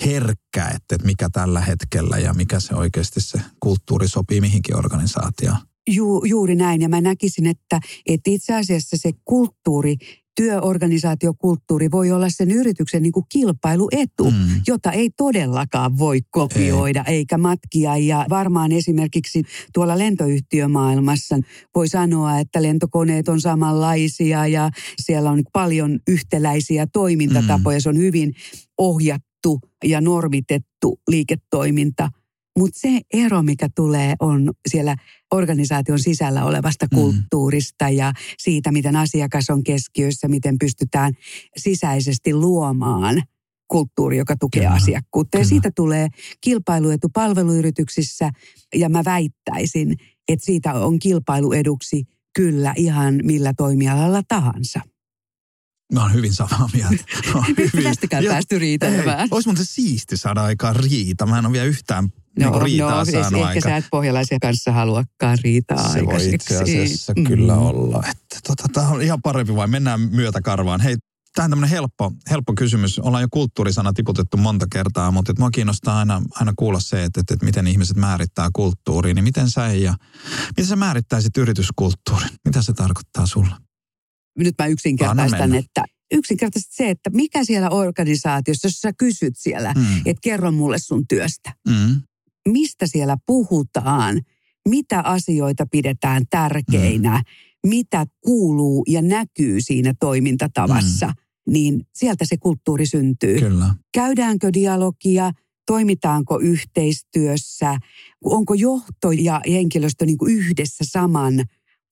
herkkä, että, mikä tällä hetkellä ja mikä se oikeasti se kulttuuri sopii mihinkin organisaatioon. Ju, juuri näin, ja mä näkisin, että, että itse asiassa se kulttuuri, työorganisaatiokulttuuri voi olla sen yrityksen niin kuin kilpailuetu, mm. jota ei todellakaan voi kopioida ei. eikä matkia. Ja varmaan esimerkiksi tuolla lentoyhtiömaailmassa voi sanoa, että lentokoneet on samanlaisia ja siellä on paljon yhtäläisiä toimintatapoja. Mm. Se on hyvin ohjattu ja normitettu liiketoiminta – mutta se ero, mikä tulee, on siellä organisaation sisällä olevasta mm. kulttuurista ja siitä, miten asiakas on keskiössä, miten pystytään sisäisesti luomaan kulttuuri, joka tukee Kyllä. asiakkuutta. Ja siitä tulee kilpailuetu palveluyrityksissä ja mä väittäisin, että siitä on kilpailueduksi kyllä ihan millä toimialalla tahansa. Mä oon hyvin samaa mieltä. *laughs* Tästäkään päästy riitelemään. Olisi mun se siisti saada aikaan riita. Mä en ole vielä yhtään no, niin riitaa no, saanut ehkä aika. sä et pohjalaisen kanssa haluakaan riitaa Se voi itse asiassa mm. kyllä olla. Että tota, tämä on ihan parempi vai mennään myötäkarvaan. Hei, Tämä on tämmöinen helppo, helppo kysymys. Ollaan jo kulttuurisana tiputettu monta kertaa, mutta että mua kiinnostaa aina, aina kuulla se, että, että, että miten ihmiset määrittää kulttuuriin. Niin miten sä ja miten sä määrittäisit yrityskulttuurin? Mitä se tarkoittaa sulle? Nyt mä yksinkertaistan, että yksinkertaisesti se, että mikä siellä organisaatiossa, jos sä kysyt siellä, mm. että kerro mulle sun työstä. Mm. Mistä siellä puhutaan? Mitä asioita pidetään tärkeinä? Mm. Mitä kuuluu ja näkyy siinä toimintatavassa? Mm. Niin sieltä se kulttuuri syntyy. Kyllä. Käydäänkö dialogia? Toimitaanko yhteistyössä? Onko johto ja henkilöstö niin yhdessä saman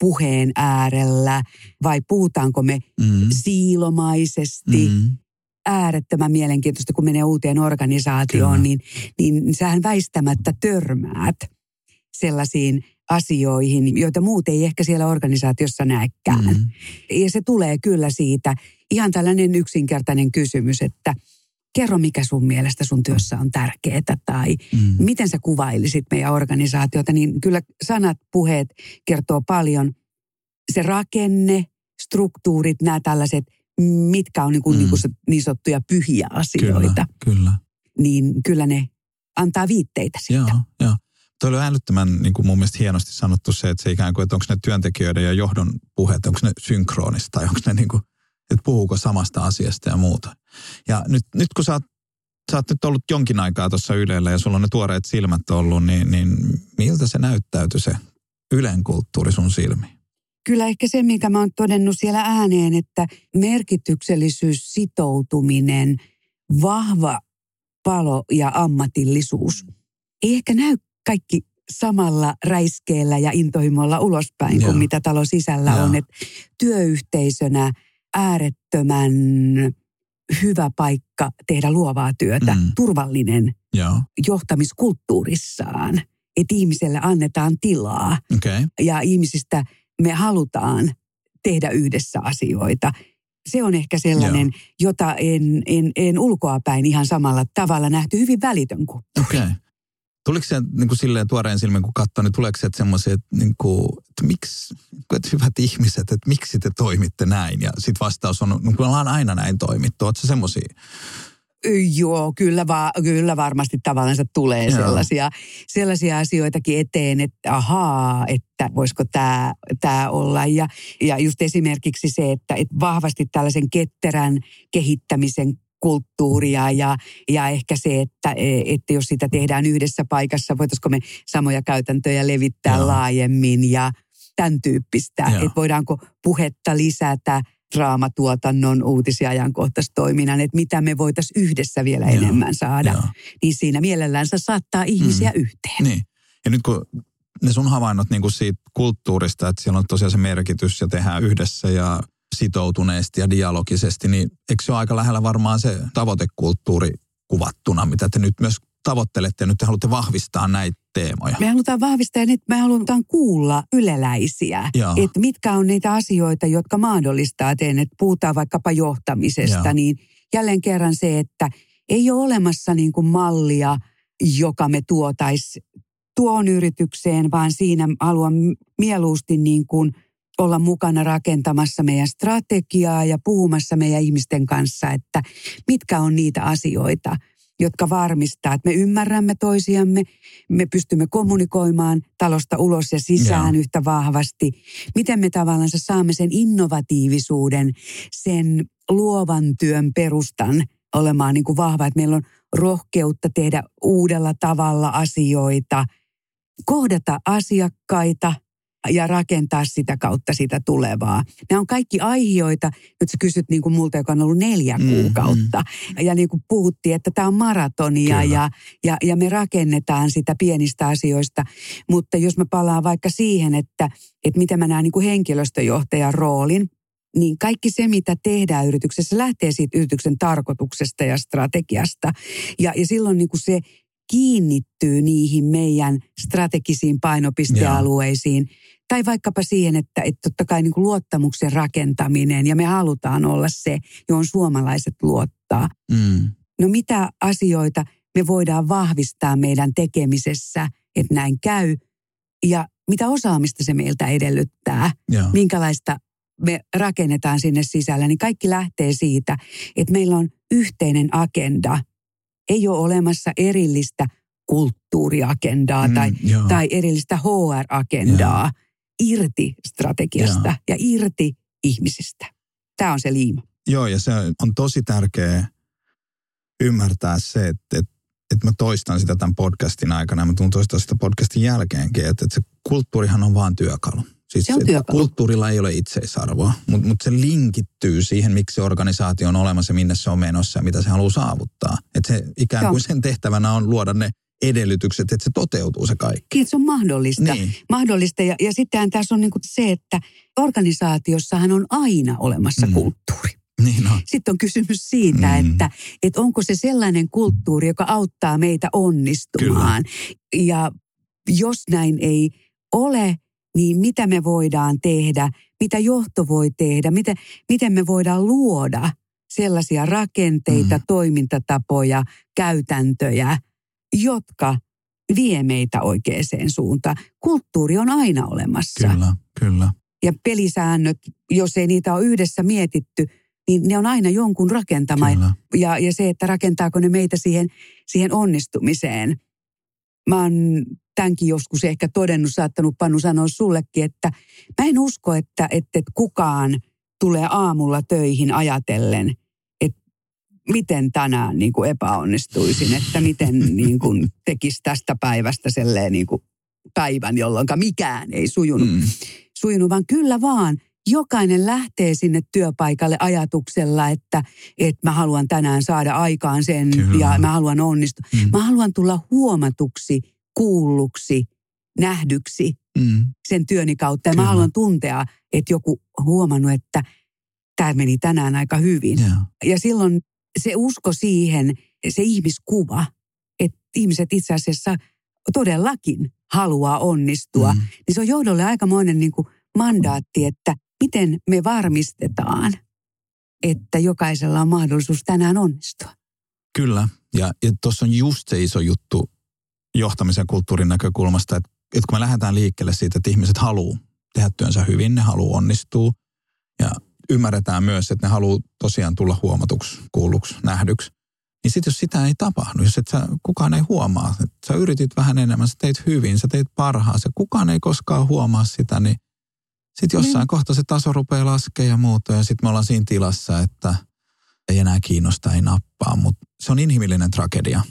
puheen äärellä vai puhutaanko me mm. siilomaisesti. Mm. Äärettömän mielenkiintoista, kun menee uuteen organisaatioon, niin, niin sähän väistämättä törmäät sellaisiin asioihin, joita muut ei ehkä siellä organisaatiossa näekään. Mm. Ja se tulee kyllä siitä ihan tällainen yksinkertainen kysymys, että – kerro mikä sun mielestä sun työssä on tärkeää tai mm. miten sä kuvailisit meidän organisaatiota, niin kyllä sanat, puheet kertoo paljon. Se rakenne, struktuurit, nämä tällaiset, mitkä on niin, kuin, mm. niin, kuin niin sanottuja pyhiä asioita. Kyllä, kyllä. Niin kyllä ne antaa viitteitä siitä. Joo, joo. Tuo oli älyttömän niin kuin mun mielestä hienosti sanottu se, että se ikään kuin, että onko ne työntekijöiden ja johdon puheet, onko ne synkronista tai onko ne niin kuin, että puhuuko samasta asiasta ja muuta. Ja nyt, nyt kun sä oot, sä oot nyt ollut jonkin aikaa tuossa Ylellä ja sulla on ne tuoreet silmät ollut, niin, niin miltä se näyttäytyy se Ylen kulttuuri sun silmiin? Kyllä ehkä se, mikä mä oon todennut siellä ääneen, että merkityksellisyys, sitoutuminen, vahva palo ja ammatillisuus ei ehkä näy kaikki samalla räiskeellä ja intohimolla ulospäin Joo. kuin mitä talo sisällä Joo. on. Että työyhteisönä äärettömän hyvä paikka tehdä luovaa työtä, mm. turvallinen Joo. johtamiskulttuurissaan. Että ihmiselle annetaan tilaa okay. ja ihmisistä me halutaan tehdä yhdessä asioita. Se on ehkä sellainen, Joo. jota en, en, en ulkoapäin ihan samalla tavalla nähty hyvin välitön kuin. Okay. Tuliko se niin kuin silleen tuoreen silmin, kun katsoi, niin tuleeko se semmoisia, että, niin kuin, että miksi, että hyvät ihmiset, että miksi te toimitte näin? Ja sitten vastaus on, niin kuin ollaan aina näin toimittu. Oletko semmoisia? Joo, kyllä, va, kyllä varmasti tavallaan tulee sellaisia, sellaisia asioitakin eteen, että ahaa, että voisiko tämä tää olla. Ja, ja just esimerkiksi se, että, että vahvasti tällaisen ketterän kehittämisen kulttuuria ja, ja ehkä se, että, että jos sitä tehdään yhdessä paikassa, voitaisiko me samoja käytäntöjä levittää Joo. laajemmin ja tämän tyyppistä, Joo. että voidaanko puhetta lisätä draamatuotannon uutisia ajankohtaistoiminnan, että mitä me voitaisiin yhdessä vielä Joo. enemmän saada. Joo. Niin siinä mielellänsä saattaa ihmisiä mm. yhteen. Niin. Ja nyt kun ne sun havainnot niin kuin siitä kulttuurista, että siellä on tosiaan se merkitys ja tehdään yhdessä ja sitoutuneesti ja dialogisesti, niin eikö se ole aika lähellä varmaan se tavoitekulttuuri kuvattuna, mitä te nyt myös tavoittelette ja nyt te haluatte vahvistaa näitä teemoja? Me halutaan vahvistaa ja nyt me halutaan kuulla yleläisiä, että mitkä on niitä asioita, jotka mahdollistaa teen, että puhutaan vaikkapa johtamisesta, Joo. niin jälleen kerran se, että ei ole olemassa niin kuin mallia, joka me tuotaisi tuon yritykseen, vaan siinä haluan mieluusti niin kuin – olla mukana rakentamassa meidän strategiaa ja puhumassa meidän ihmisten kanssa, että mitkä on niitä asioita, jotka varmistaa, että me ymmärrämme toisiamme, me pystymme kommunikoimaan talosta ulos ja sisään yeah. yhtä vahvasti. Miten me tavallaan saamme sen innovatiivisuuden, sen luovan työn perustan olemaan niin kuin vahva, että meillä on rohkeutta tehdä uudella tavalla asioita, kohdata asiakkaita – ja rakentaa sitä kautta sitä tulevaa. Nämä on kaikki aiheita, joita sä kysyt niin kuin multa, joka on ollut neljä mm, kuukautta. Mm. Ja niin kuin puhuttiin, että tämä on maratonia ja, ja, ja me rakennetaan sitä pienistä asioista. Mutta jos mä palaan vaikka siihen, että, että miten mä näen niin kuin henkilöstöjohtajan roolin, niin kaikki se, mitä tehdään yrityksessä, lähtee siitä yrityksen tarkoituksesta ja strategiasta. Ja, ja silloin niin kuin se kiinnittyy niihin meidän strategisiin painopistealueisiin. Joo. Tai vaikkapa siihen, että, että totta kai niin kuin luottamuksen rakentaminen ja me halutaan olla se, johon suomalaiset luottaa. Mm. No mitä asioita me voidaan vahvistaa meidän tekemisessä, että näin käy ja mitä osaamista se meiltä edellyttää, Joo. minkälaista me rakennetaan sinne sisällä, niin kaikki lähtee siitä, että meillä on yhteinen agenda. Ei ole olemassa erillistä kulttuuriagendaa mm, tai, tai erillistä HR-agendaa joo. Irti strategiasta joo. ja irti ihmisistä. Tämä on se liima. Joo, ja se on tosi tärkeää ymmärtää se, että, että, että mä toistan sitä tämän podcastin aikana ja mä tuun toistaa sitä podcastin jälkeenkin, että, että se kulttuurihan on vaan työkalu. Siis se on työkalu. Kulttuurilla ei ole itseisarvoa, mutta mut se linkittyy siihen, miksi se organisaatio on olemassa ja minne se on menossa ja mitä se haluaa saavuttaa. Että se ikään kuin Joo. sen tehtävänä on luoda ne edellytykset, että se toteutuu se kaikki. Niin, se on mahdollista. Niin. mahdollista. Ja, ja sitten tässä on niin kuin se, että organisaatiossahan on aina olemassa mm. kulttuuri. Niin on. Sitten on kysymys siitä, mm. että, että onko se sellainen kulttuuri, joka auttaa meitä onnistumaan. Kyllä. Ja jos näin ei ole, niin mitä me voidaan tehdä, mitä johto voi tehdä, miten, miten me voidaan luoda sellaisia rakenteita, mm. toimintatapoja, käytäntöjä, jotka vie meitä oikeaan suuntaan. Kulttuuri on aina olemassa. Kyllä, kyllä. Ja pelisäännöt, jos ei niitä ole yhdessä mietitty, niin ne on aina jonkun rakentama. Ja, ja se, että rakentaako ne meitä siihen, siihen onnistumiseen. Mä oon tämänkin joskus ehkä todennut, saattanut Panu sanoa sullekin, että mä en usko, että, että, kukaan tulee aamulla töihin ajatellen, miten tänään niin kuin epäonnistuisin, että miten niin kuin tekisi tästä päivästä niin kuin päivän, jolloin mikään ei sujunut, mm. sujunut, vaan kyllä vaan jokainen lähtee sinne työpaikalle ajatuksella, että, että mä haluan tänään saada aikaan sen Kyllä. ja mä haluan onnistua. Mm. Mä haluan tulla huomatuksi, kuulluksi, nähdyksi mm. sen työni kautta. Ja Kyllä. mä haluan tuntea, että joku on huomannut, että tämä meni tänään aika hyvin. Yeah. Ja silloin se usko siihen, se ihmiskuva, että ihmiset itse asiassa todellakin haluaa onnistua, mm. niin se on johdolle aikamoinen niin kuin mandaatti, että miten me varmistetaan, että jokaisella on mahdollisuus tänään onnistua. Kyllä, ja, ja tuossa on just se iso juttu johtamisen kulttuurin näkökulmasta, että, että kun me lähdetään liikkeelle siitä, että ihmiset haluaa tehdä työnsä hyvin, ne haluaa onnistua ja ymmärretään myös, että ne haluaa tosiaan tulla huomatuksi, kuulluksi, nähdyksi. Niin sitten jos sitä ei tapahdu, jos et sä, kukaan ei huomaa, että sä yritit vähän enemmän, sä teit hyvin, sä teit parhaasi ja kukaan ei koskaan huomaa sitä, niin sitten jossain mm. kohtaa se taso rupeaa laskemaan ja muuta ja sitten me ollaan siinä tilassa, että ei enää kiinnosta, ei nappaa. Mutta se on inhimillinen tragedia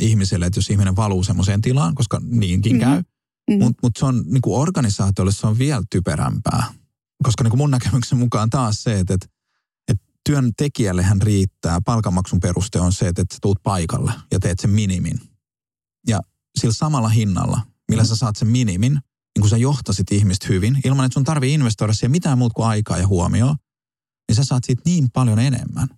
ihmiselle, että jos ihminen valuu semmoiseen tilaan, koska niinkin mm-hmm. käy. Mm-hmm. Mutta mut se on niin organisaatiolle se on vielä typerämpää. Koska niin kuin mun näkemyksen mukaan taas se, että, että, että työntekijällehän riittää, palkanmaksun peruste on se, että, että sä tuut paikalle ja teet sen minimin. Ja sillä samalla hinnalla, millä mm-hmm. sä saat sen minimin, niin kun sä johtasit ihmistä hyvin, ilman että sun tarvii investoida siihen mitään muuta kuin aikaa ja huomioon, niin sä saat siitä niin paljon enemmän.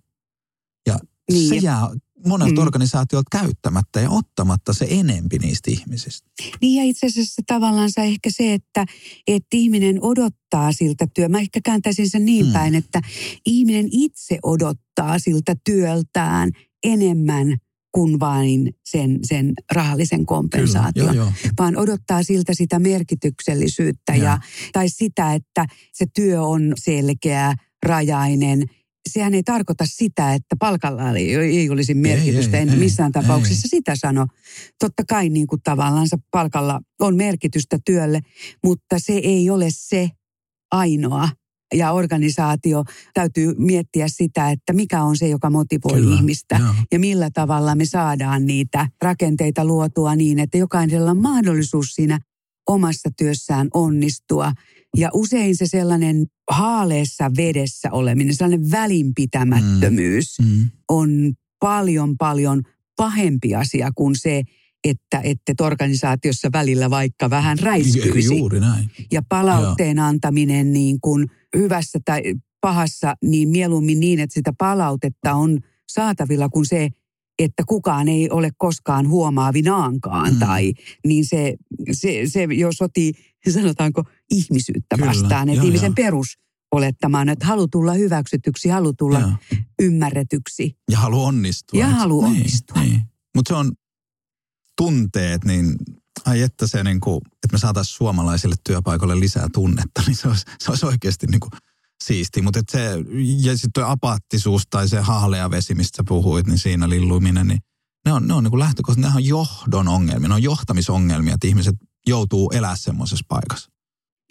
Ja niin. se jää monelta mm. organisaatiolta käyttämättä ja ottamatta se enempi niistä ihmisistä. Niin ja itse asiassa tavallaan se ehkä se, että, että ihminen odottaa siltä työ. Mä ehkä kääntäisin sen niin mm. päin, että ihminen itse odottaa siltä työltään enemmän kuin vain sen, sen rahallisen kompensaation, Kyllä, joo, joo. vaan odottaa siltä sitä merkityksellisyyttä ja. ja, tai sitä, että se työ on selkeä, rajainen. Sehän ei tarkoita sitä, että palkalla ei olisi merkitystä, ei, ei, en missään ei, tapauksessa ei. sitä sano. Totta kai niin kuin tavallaan palkalla on merkitystä työlle, mutta se ei ole se ainoa ja organisaatio täytyy miettiä sitä, että mikä on se, joka motivoi Kyllä, ihmistä joo. ja millä tavalla me saadaan niitä rakenteita luotua niin, että jokaisella on mahdollisuus siinä omassa työssään onnistua. Ja usein se sellainen haaleessa vedessä oleminen, sellainen välinpitämättömyys mm, mm. on paljon paljon pahempi asia kuin se, että ette organisaatiossa välillä vaikka vähän räiskyisi. Juuri näin. Ja palautteen Joo. antaminen niin kuin hyvässä tai pahassa, niin mieluummin niin, että sitä palautetta on saatavilla kuin se, että kukaan ei ole koskaan huomaavinaankaan. Mm. Tai, niin se, se, se jo sotii, sanotaanko, ihmisyyttä Kyllä. vastaan. Että ihmisen perus olettamaan, että halu tulla hyväksytyksi, halu tulla ja. ymmärretyksi. Ja halu onnistua. Ja halu niin, onnistua. Niin. Mutta se on tunteet, niin ai että se niin kuin, että me saataisiin suomalaisille työpaikoille lisää tunnetta, *laughs* niin se olisi, se olisi oikeasti niin kuin siisti. Mutta se, ja sitten tuo apaattisuus tai se hahlea vesi, mistä puhuit, niin siinä lilluminen, niin ne on, ne on niin lähtökohtaisesti, ne on johdon ongelmia, ne on johtamisongelmia, että ihmiset joutuu elää semmoisessa paikassa.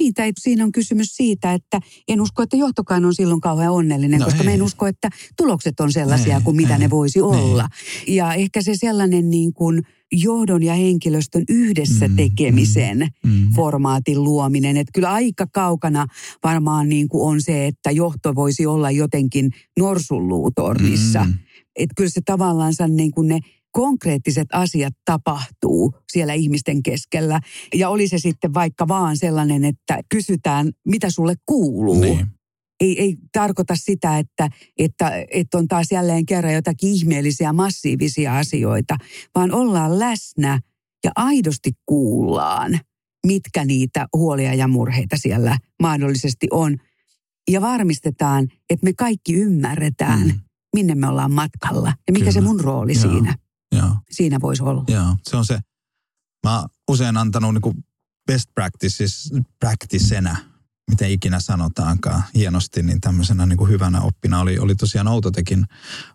Niin, tai siinä on kysymys siitä, että en usko, että johtokaan on silloin kauhean onnellinen, no koska ei. mä en usko, että tulokset on sellaisia ei, kuin mitä ei, ne voisi ei. olla. Ja ehkä se sellainen niin kuin johdon ja henkilöstön yhdessä mm, tekemisen mm, mm. formaatin luominen. Että kyllä aika kaukana varmaan niin kuin on se, että johto voisi olla jotenkin norsunluutornissa. Mm. Että kyllä se tavallaan niin kuin ne konkreettiset asiat tapahtuu siellä ihmisten keskellä. Ja oli se sitten vaikka vaan sellainen, että kysytään, mitä sulle kuuluu. Niin. Ei, ei tarkoita sitä, että, että, että on taas jälleen kerran jotakin ihmeellisiä, massiivisia asioita, vaan ollaan läsnä ja aidosti kuullaan, mitkä niitä huolia ja murheita siellä mahdollisesti on. Ja varmistetaan, että me kaikki ymmärretään, mm. minne me ollaan matkalla ja mikä Kyllä. se mun rooli Joo. siinä Joo. siinä voisi olla. Joo, se on se. Mä oon usein antanut niin best practices, practicenä, miten ikinä sanotaankaan hienosti, niin tämmöisenä niin kuin hyvänä oppina oli, oli tosiaan Outotekin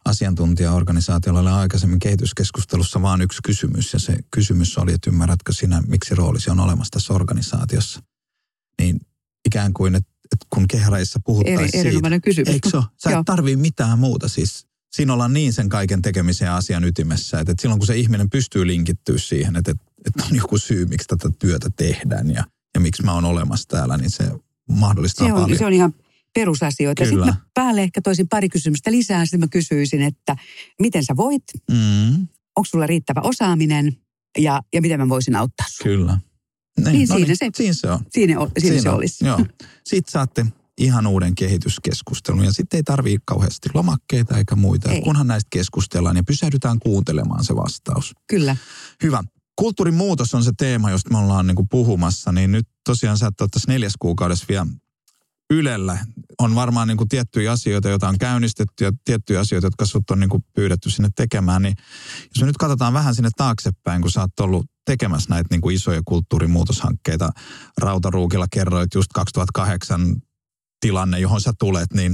asiantuntijaorganisaatiolla oli aikaisemmin kehityskeskustelussa vaan yksi kysymys. Ja se kysymys oli, että ymmärrätkö sinä, miksi roolisi on olemassa tässä organisaatiossa. Niin ikään kuin, että, että kun kehreissa puhuttaisiin Eri, siitä. kysymys. Eikö se Sä et tarvii mitään muuta siis siinä ollaan niin sen kaiken tekemisen asian ytimessä, että, että silloin kun se ihminen pystyy linkittyä siihen, että, että on joku syy, miksi tätä työtä tehdään ja, ja miksi mä oon olemassa täällä, niin se mahdollistaa se on, paljon. Se on ihan perusasioita. Kyllä. Sitten mä päälle ehkä toisin pari kysymystä lisää. Sitten mä kysyisin, että miten sä voit? Mm. Onko sulla riittävä osaaminen? Ja, ja miten mä voisin auttaa sua? Kyllä. Niin, niin, no siinä, niin, se, siinä se on. Siinä, siinä, siinä se on. olisi. Joo. Sitten saatte ihan uuden kehityskeskustelun. Ja sitten ei tarvii kauheasti lomakkeita eikä muita. Ei. Kunhan näistä keskustellaan ja pysähdytään kuuntelemaan se vastaus. Kyllä. Hyvä. Kulttuurin muutos on se teema, josta me ollaan niin kuin puhumassa. Niin nyt tosiaan sä et tässä neljäs kuukaudessa vielä Ylellä on varmaan niin kuin tiettyjä asioita, joita on käynnistetty ja tiettyjä asioita, jotka sut on niin kuin pyydetty sinne tekemään. Niin jos me nyt katsotaan vähän sinne taaksepäin, kun sä oot ollut tekemässä näitä niin kuin isoja kulttuurimuutoshankkeita. Rautaruukilla kerroit just 2008 tilanne, johon sä tulet, niin,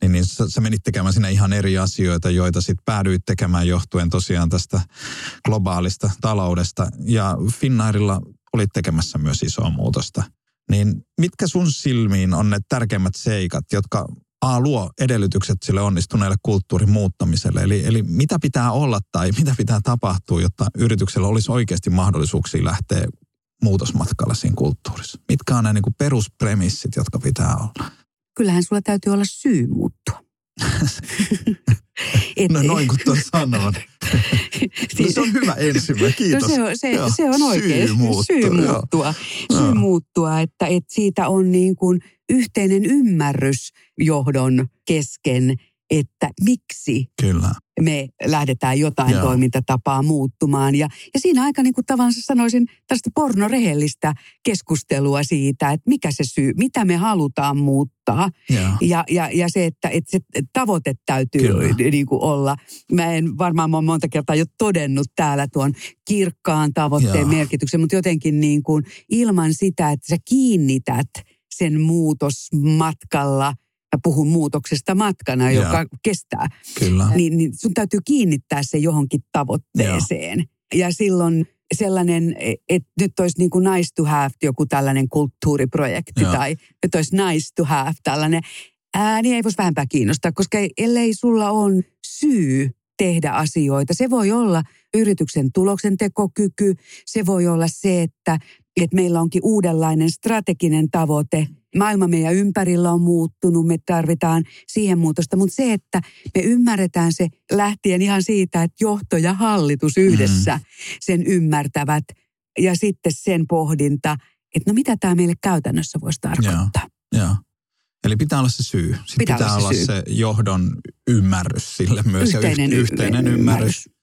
niin, niin sä, sä menit tekemään sinne ihan eri asioita, joita sitten päädyit tekemään johtuen tosiaan tästä globaalista taloudesta. Ja Finnairilla olit tekemässä myös isoa muutosta. Niin mitkä sun silmiin on ne tärkeimmät seikat, jotka A, luo edellytykset sille onnistuneelle kulttuurin muuttamiselle. Eli, eli mitä pitää olla tai mitä pitää tapahtua, jotta yrityksellä olisi oikeasti mahdollisuuksia lähteä muutosmatkalle siinä kulttuurissa? Mitkä on ne niin peruspremissit, jotka pitää olla? Kyllähän sulla täytyy olla syy muuttua. *laughs* Et, no noin kuin tuon sanon. *laughs* no, se on hyvä ensimmäinen, no kiitos. No se, on, se, se on oikein. Syy muuttua. Syy muuttua, syy muuttua että, että siitä on niin kuin yhteinen ymmärrys johdon kesken, että miksi Kyllä. Me lähdetään jotain Joo. toimintatapaa muuttumaan. Ja, ja siinä aika niin kuin tavallaan sanoisin tästä pornorehellistä keskustelua siitä, että mikä se syy, mitä me halutaan muuttaa. Ja, ja, ja se, että, että se tavoite täytyy niin kuin olla. Mä en varmaan ole monta kertaa jo todennut täällä tuon kirkkaan tavoitteen Joo. merkityksen, mutta jotenkin niin kuin ilman sitä, että sä kiinnität sen muutosmatkalla – mä puhun muutoksesta matkana, joka kestää. Kyllä. Niin, niin sun täytyy kiinnittää se johonkin tavoitteeseen. Ja, ja silloin sellainen, että nyt olisi niin kuin nice to have joku tällainen kulttuuriprojekti ja. tai nyt olisi nice to have tällainen, ää, niin ei voisi vähempää kiinnostaa, koska ellei sulla on syy tehdä asioita. Se voi olla yrityksen tuloksentekokyky, se voi olla se, että, että meillä onkin uudenlainen strateginen tavoite – maailma meidän ympärillä on muuttunut, me tarvitaan siihen muutosta, mutta se, että me ymmärretään se lähtien ihan siitä, että johto ja hallitus yhdessä mm. sen ymmärtävät ja sitten sen pohdinta, että no mitä tämä meille käytännössä voisi tarkoittaa. Joo, joo. Eli pitää olla se syy. Sitten pitää, pitää olla, se, syy. se johdon ymmärrys sille myös yhteinen, ja yhteinen ymmärrys. ymmärrys.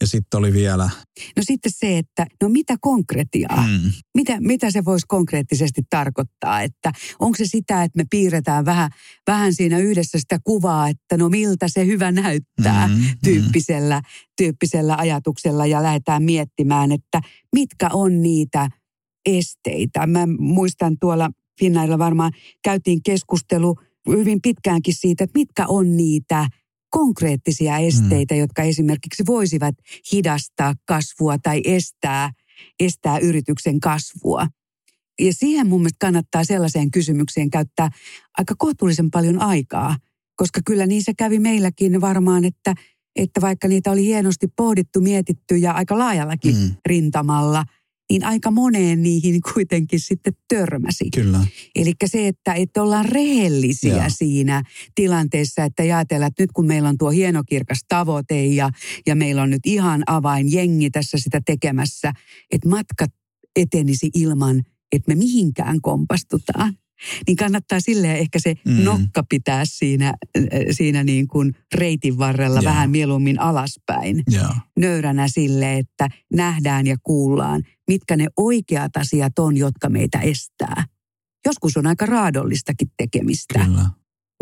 Ja sitten oli vielä... No sitten se, että no mitä konkretiaa? Mm. Mitä, mitä se voisi konkreettisesti tarkoittaa? Että onko se sitä, että me piirretään vähän, vähän siinä yhdessä sitä kuvaa, että no miltä se hyvä näyttää mm, tyyppisellä, mm. tyyppisellä ajatuksella ja lähdetään miettimään, että mitkä on niitä esteitä. Mä muistan tuolla Finnailla varmaan käytiin keskustelu hyvin pitkäänkin siitä, että mitkä on niitä konkreettisia esteitä, mm. jotka esimerkiksi voisivat hidastaa kasvua tai estää, estää yrityksen kasvua. Ja siihen mun mielestä kannattaa sellaiseen kysymykseen käyttää aika kohtuullisen paljon aikaa, koska kyllä niissä kävi meilläkin varmaan, että, että vaikka niitä oli hienosti pohdittu, mietitty ja aika laajallakin mm. rintamalla – niin aika moneen niihin *laughs* kuitenkin sitten törmäsi. Kyllä. Eli se, että, että ollaan rehellisiä Joo. siinä tilanteessa, että ajatellaan, että nyt kun meillä on tuo hienokirkas tavoite ja, ja meillä on nyt ihan avainjengi tässä sitä tekemässä, että matkat etenisi ilman, että me mihinkään kompastutaan niin kannattaa silleen ehkä se mm. nokka pitää siinä, äh, siinä niin kuin reitin varrella yeah. vähän mieluummin alaspäin. Yeah. Nöyränä sille, että nähdään ja kuullaan, mitkä ne oikeat asiat on, jotka meitä estää. Joskus on aika raadollistakin tekemistä. Kyllä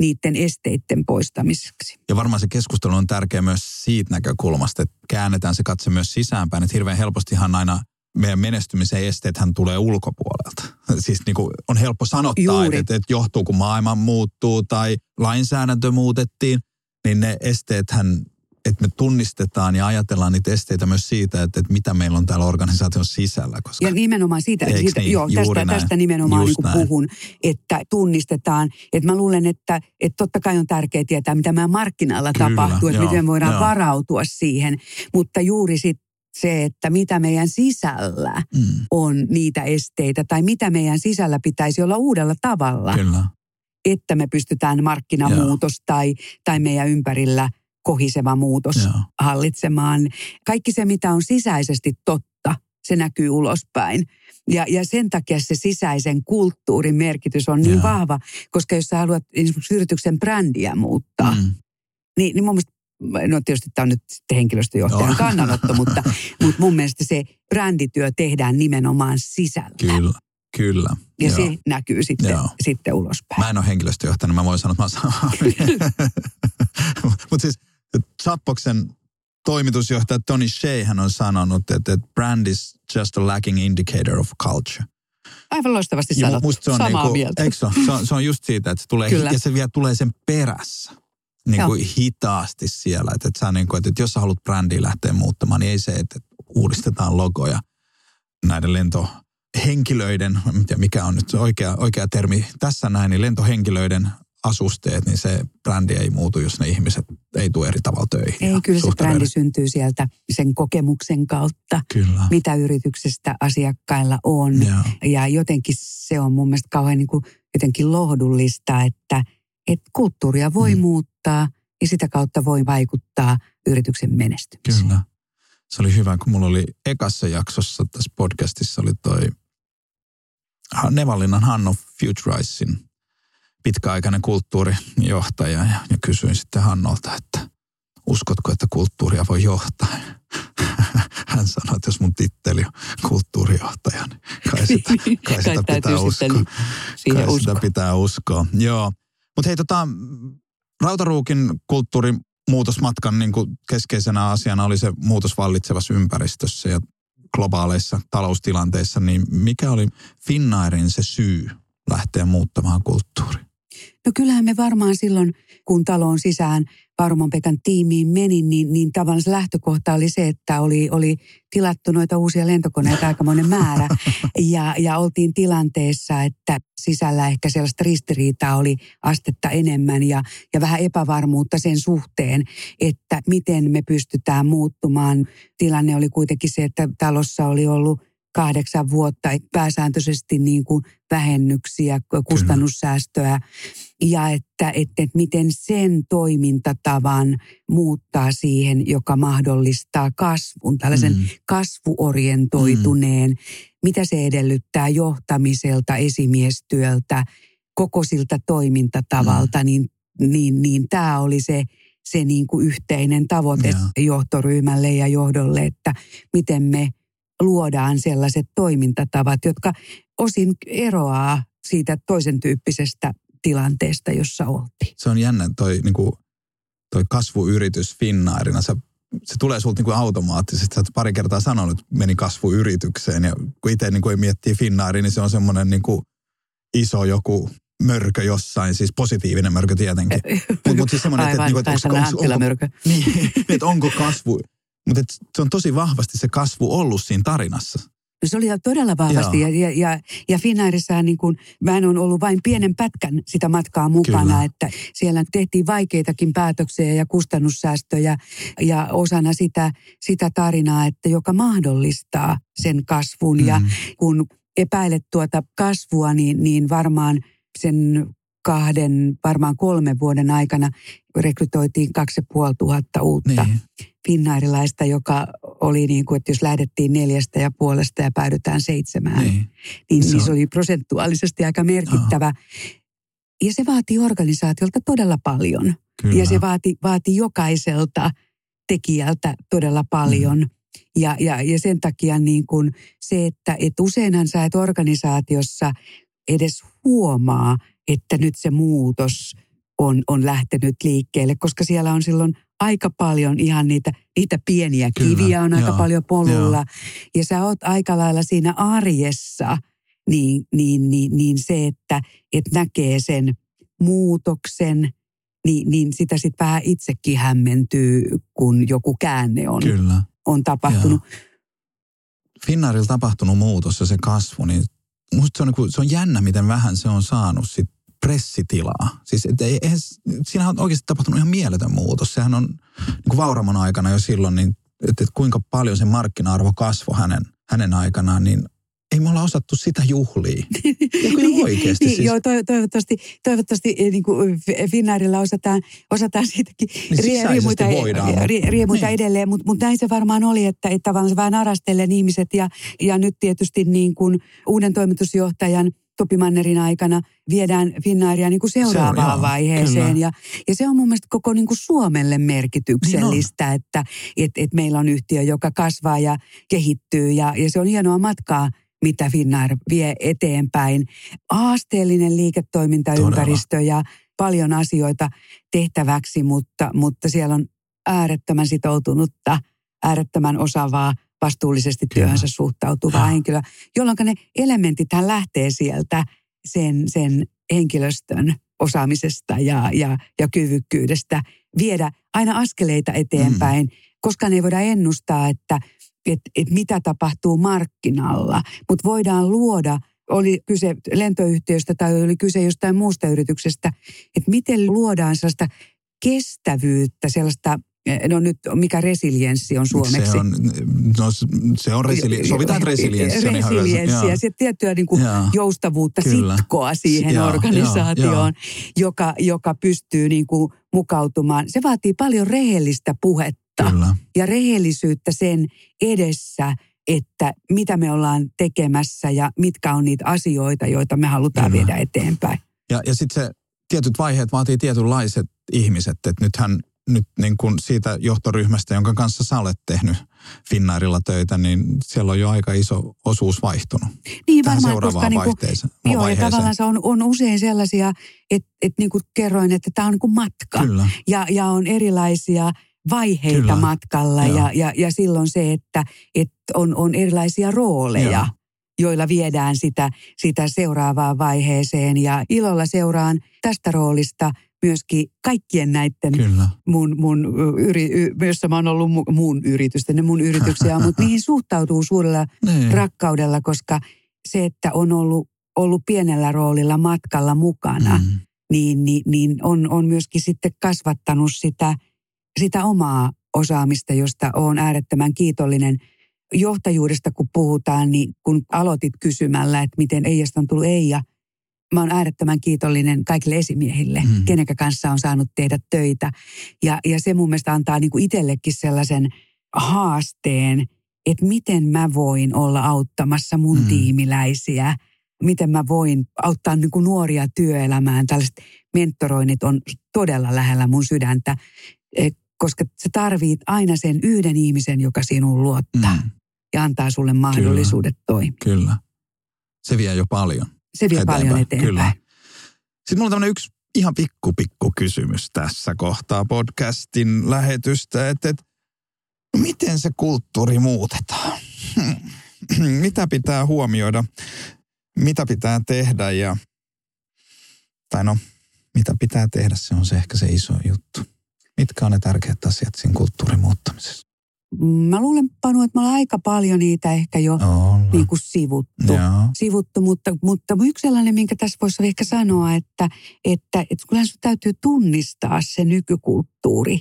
niiden esteiden poistamiseksi. Ja varmaan se keskustelu on tärkeä myös siitä näkökulmasta, että käännetään se katse myös sisäänpäin. Että hirveän helpostihan aina meidän menestymisen esteethän tulee ulkopuolelta. Siis niin kuin on helppo sanottaa, että, että, johtuu kun maailma muuttuu tai lainsäädäntö muutettiin, niin ne esteethän, että me tunnistetaan ja ajatellaan niitä esteitä myös siitä, että, että mitä meillä on täällä organisaation sisällä. Koska, ja nimenomaan siitä, siitä niin? joo, tästä, näin. tästä nimenomaan niin kuin puhun, että tunnistetaan. Että mä luulen, että, että totta kai on tärkeää tietää, mitä meidän markkinalla Kyllä, tapahtuu, että joo, miten voidaan joo. varautua siihen. Mutta juuri sitten se, että mitä meidän sisällä mm. on niitä esteitä tai mitä meidän sisällä pitäisi olla uudella tavalla. Kyllä. Että me pystytään markkinamuutos tai, tai meidän ympärillä kohiseva muutos Joo. hallitsemaan. Kaikki se, mitä on sisäisesti totta, se näkyy ulospäin. Ja, ja sen takia se sisäisen kulttuurin merkitys on niin Joo. vahva, koska jos sä haluat esimerkiksi yrityksen brändiä muuttaa, mm. niin, niin mun mielestä no tietysti tämä on nyt henkilöstöjohtajan no. kannanotto, mutta, *laughs* mutta mun mielestä se brändityö tehdään nimenomaan sisällä. Kyllä. Kyllä. Ja joo. se näkyy sitten, joo. sitten ulospäin. Mä en ole henkilöstöjohtajana, mä voin sanoa, että mä saan. *laughs* Mutta siis Zappoksen toimitusjohtaja Tony Shea on sanonut, että, että brand is just a lacking indicator of culture. Aivan loistavasti sanottu. Se on Samaa niinku, mieltä. Eikö se, on, se on just siitä, että se tulee, Kyllä. ja se vielä tulee sen perässä niin kuin hitaasti siellä. Että, että, sä niin kuin, että jos sä haluat brändiä lähteä muuttamaan, niin ei se, että uudistetaan logoja näiden lentohenkilöiden, mikä on nyt oikea, oikea termi tässä näin, niin lentohenkilöiden asusteet, niin se brändi ei muutu, jos ne ihmiset ei tule eri tavalla töihin. Ei, kyllä se brändi syntyy sieltä sen kokemuksen kautta, kyllä. mitä yrityksestä asiakkailla on. Ja. ja jotenkin se on mun mielestä kauhean niin kuin jotenkin lohdullista, että – että kulttuuria voi mm. muuttaa ja sitä kautta voi vaikuttaa yrityksen menestymiseen. Kyllä. Se oli hyvä, kun mulla oli ekassa jaksossa tässä podcastissa oli toi Nevallinnan Hanno Futurisin pitkäaikainen kulttuurijohtaja ja, ja kysyin sitten Hannolta, että uskotko, että kulttuuria voi johtaa? *laughs* Hän sanoi, että jos mun titteli on kulttuurijohtaja, niin kai sitä, *laughs* kai sitä pitää uskoa. Kai usko. sitä pitää uskoa. Joo. Mutta hei, tota, Rautaruukin kulttuurimuutosmatkan niin kuin keskeisenä asiana oli se muutos vallitsevassa ympäristössä ja globaaleissa taloustilanteissa, niin mikä oli Finnairin se syy lähteä muuttamaan kulttuuri? No kyllähän me varmaan silloin, kun taloon sisään Parmon Pekan tiimiin menin, niin, niin tavallaan se lähtökohta oli se, että oli, oli tilattu noita uusia lentokoneita *laughs* aikamoinen määrä. Ja, ja oltiin tilanteessa, että sisällä ehkä sellaista ristiriitaa oli astetta enemmän ja, ja vähän epävarmuutta sen suhteen, että miten me pystytään muuttumaan. Tilanne oli kuitenkin se, että talossa oli ollut kahdeksan vuotta pääsääntöisesti niin kuin vähennyksiä, kustannussäästöä ja että, että, että miten sen toimintatavan muuttaa siihen, joka mahdollistaa kasvun, tällaisen mm. kasvuorientoituneen, mm. mitä se edellyttää johtamiselta, esimiestyöltä, koko siltä toimintatavalta, mm. niin, niin, niin tämä oli se, se niin kuin yhteinen tavoite yeah. johtoryhmälle ja johdolle, että miten me luodaan sellaiset toimintatavat, jotka osin eroaa siitä toisen tyyppisestä tilanteesta, jossa oltiin. Se on jännä toi, niin kuin, toi kasvuyritys Finnairina. Se, se tulee sulta niin kuin automaattisesti. Sä pari kertaa sanonut, että meni kasvuyritykseen. Ja kun itse niin kuin miettii Finnairin, niin se on semmoinen niin kuin iso joku mörkö jossain, siis positiivinen mörkö tietenkin. Mutta mut siis semmoinen, että, Aivan, että, onko, onko, onko, niin, *laughs* että onko kasvu, mutta se on tosi vahvasti se kasvu ollut siinä tarinassa. Se oli todella vahvasti ja, ja, ja, ja Finnairissa niin kuin, mä en ole ollut vain pienen pätkän sitä matkaa mukana, Kyllä. että siellä tehtiin vaikeitakin päätöksiä ja kustannussäästöjä ja osana sitä, sitä tarinaa, että joka mahdollistaa sen kasvun mm. ja kun epäilet tuota kasvua, niin, niin varmaan sen kahden, varmaan kolmen vuoden aikana rekrytoitiin kaksi ja tuhatta uutta niin. finnairilaista, joka oli niin kuin, että jos lähdettiin neljästä ja puolesta ja päädytään seitsemään, niin, niin, se, niin se oli prosentuaalisesti aika merkittävä. Oh. Ja se vaati organisaatiolta todella paljon. Kyllä. Ja se vaati, vaati jokaiselta tekijältä todella paljon. Mm. Ja, ja, ja sen takia niin kuin se, että et useinhan sä et organisaatiossa edes huomaa, että nyt se muutos on, on lähtenyt liikkeelle, koska siellä on silloin aika paljon ihan niitä, niitä pieniä Kyllä, kiviä on aika joo, paljon polulla. Joo. Ja sä oot aika lailla siinä arjessa, niin, niin, niin, niin se, että et näkee sen muutoksen, niin, niin sitä sitten vähän itsekin hämmentyy, kun joku käänne on, Kyllä. on tapahtunut. Joo. Finnaarilla tapahtunut muutos ja se kasvu, niin musta se on, niin se on jännä, miten vähän se on saanut sit pressitilaa. Siis et ei, eihän, siinä on oikeasti tapahtunut ihan mieletön muutos. Sehän on niin kuin Vauramon aikana jo silloin, niin, että, että kuinka paljon se markkina-arvo kasvoi hänen, hänen aikanaan, niin ei me olla osattu sitä juhlia. *laughs* niin, oikeasti. Niin, siis. Joo, toivottavasti, toivottavasti eh, niin kuin Finnairilla osataan, osataan siitäkin niin riemuita, riemuita niin. edelleen, mutta mut näin se varmaan oli, että, että tavallaan se vähän arastellen ihmiset ja, ja nyt tietysti niin kuin uuden toimitusjohtajan – Topi Mannerin aikana viedään Finnairia niin kuin seuraavaan se on, vaiheeseen. ja, ja se on mun mielestä koko niin kuin Suomelle merkityksellistä, niin että et, et meillä on yhtiö, joka kasvaa ja kehittyy. Ja, ja se on hienoa matkaa, mitä Finnair vie eteenpäin. Haasteellinen liiketoimintaympäristö Todella. ja paljon asioita tehtäväksi, mutta, mutta siellä on äärettömän sitoutunutta, äärettömän osaavaa vastuullisesti työhönsä suhtautuvaa ja. henkilöä, jolloin ne elementit lähtee sieltä sen, sen henkilöstön osaamisesta ja, ja, ja kyvykkyydestä viedä aina askeleita eteenpäin, mm. koska ne ei voida ennustaa, että et, et mitä tapahtuu markkinalla, mutta voidaan luoda oli kyse lentoyhtiöstä tai oli kyse jostain muusta yrityksestä, että miten luodaan sellaista kestävyyttä, sellaista No nyt, mikä resilienssi on suomeksi? Se on, no, se on resili- sovitaan, resilienssi on ihan Resilienssiä, sitten tiettyä niin kuin joustavuutta, Kyllä. sitkoa siihen ja, organisaatioon, ja, ja. Joka, joka pystyy niin kuin mukautumaan. Se vaatii paljon rehellistä puhetta Kyllä. ja rehellisyyttä sen edessä, että mitä me ollaan tekemässä ja mitkä on niitä asioita, joita me halutaan Kyllä. viedä eteenpäin. Ja, ja sitten se tietyt vaiheet vaatii tietynlaiset ihmiset, että nythän nyt niin kuin siitä johtoryhmästä, jonka kanssa sä olet tehnyt Finnairilla töitä, niin siellä on jo aika iso osuus vaihtunut. Niin tähän varmaan, koska niin kuin, joo, ja tavallaan se on, on usein sellaisia, että, että niin kuin kerroin, että tämä on niin kuin matka. Kyllä. Ja, ja on erilaisia vaiheita Kyllä. matkalla ja, ja, ja silloin se, että, että on, on erilaisia rooleja. Joo joilla viedään sitä, sitä seuraavaan vaiheeseen. Ja ilolla seuraan tästä roolista – myöskin kaikkien näiden Kyllä. mun, mun yri, jossa mä oon ollut mu, mun yritysten, ne mun yrityksiä, *laughs* mutta niihin suhtautuu suurella niin. rakkaudella, koska se, että on ollut, ollut pienellä roolilla matkalla mukana, mm. niin, niin, niin on, on myöskin sitten kasvattanut sitä, sitä omaa osaamista, josta olen äärettömän kiitollinen. Johtajuudesta kun puhutaan, niin kun aloitit kysymällä, että miten Eijasta on tullut Eija – mä oon äärettömän kiitollinen kaikille esimiehille, mm. kenen kanssa on saanut tehdä töitä. Ja, ja se mun mielestä antaa niin kuin itsellekin sellaisen haasteen, että miten mä voin olla auttamassa mun mm. tiimiläisiä, miten mä voin auttaa niin kuin nuoria työelämään. Tällaiset mentoroinnit on todella lähellä mun sydäntä, e, koska sä tarvit aina sen yhden ihmisen, joka sinuun luottaa mm. ja antaa sulle mahdollisuudet Kyllä. toimia. Kyllä. Se vie jo paljon se vie eteenpäin. paljon eteenpäin. Kyllä. Sitten mulla on tämmöinen yksi ihan pikku pikku kysymys tässä kohtaa podcastin lähetystä, että, että no miten se kulttuuri muutetaan? Hmm. Mitä pitää huomioida? Mitä pitää tehdä ja Tai no, mitä pitää tehdä, se on se ehkä se iso juttu. Mitkä on ne tärkeät asiat siinä kulttuurin muuttamisessa? Mä luulen, Panu, että me ollaan aika paljon niitä ehkä jo niin kuin sivuttu. sivuttu mutta, mutta yksi sellainen, minkä tässä voisi ehkä sanoa, että, että, että kyllä sun täytyy tunnistaa se nykykulttuuri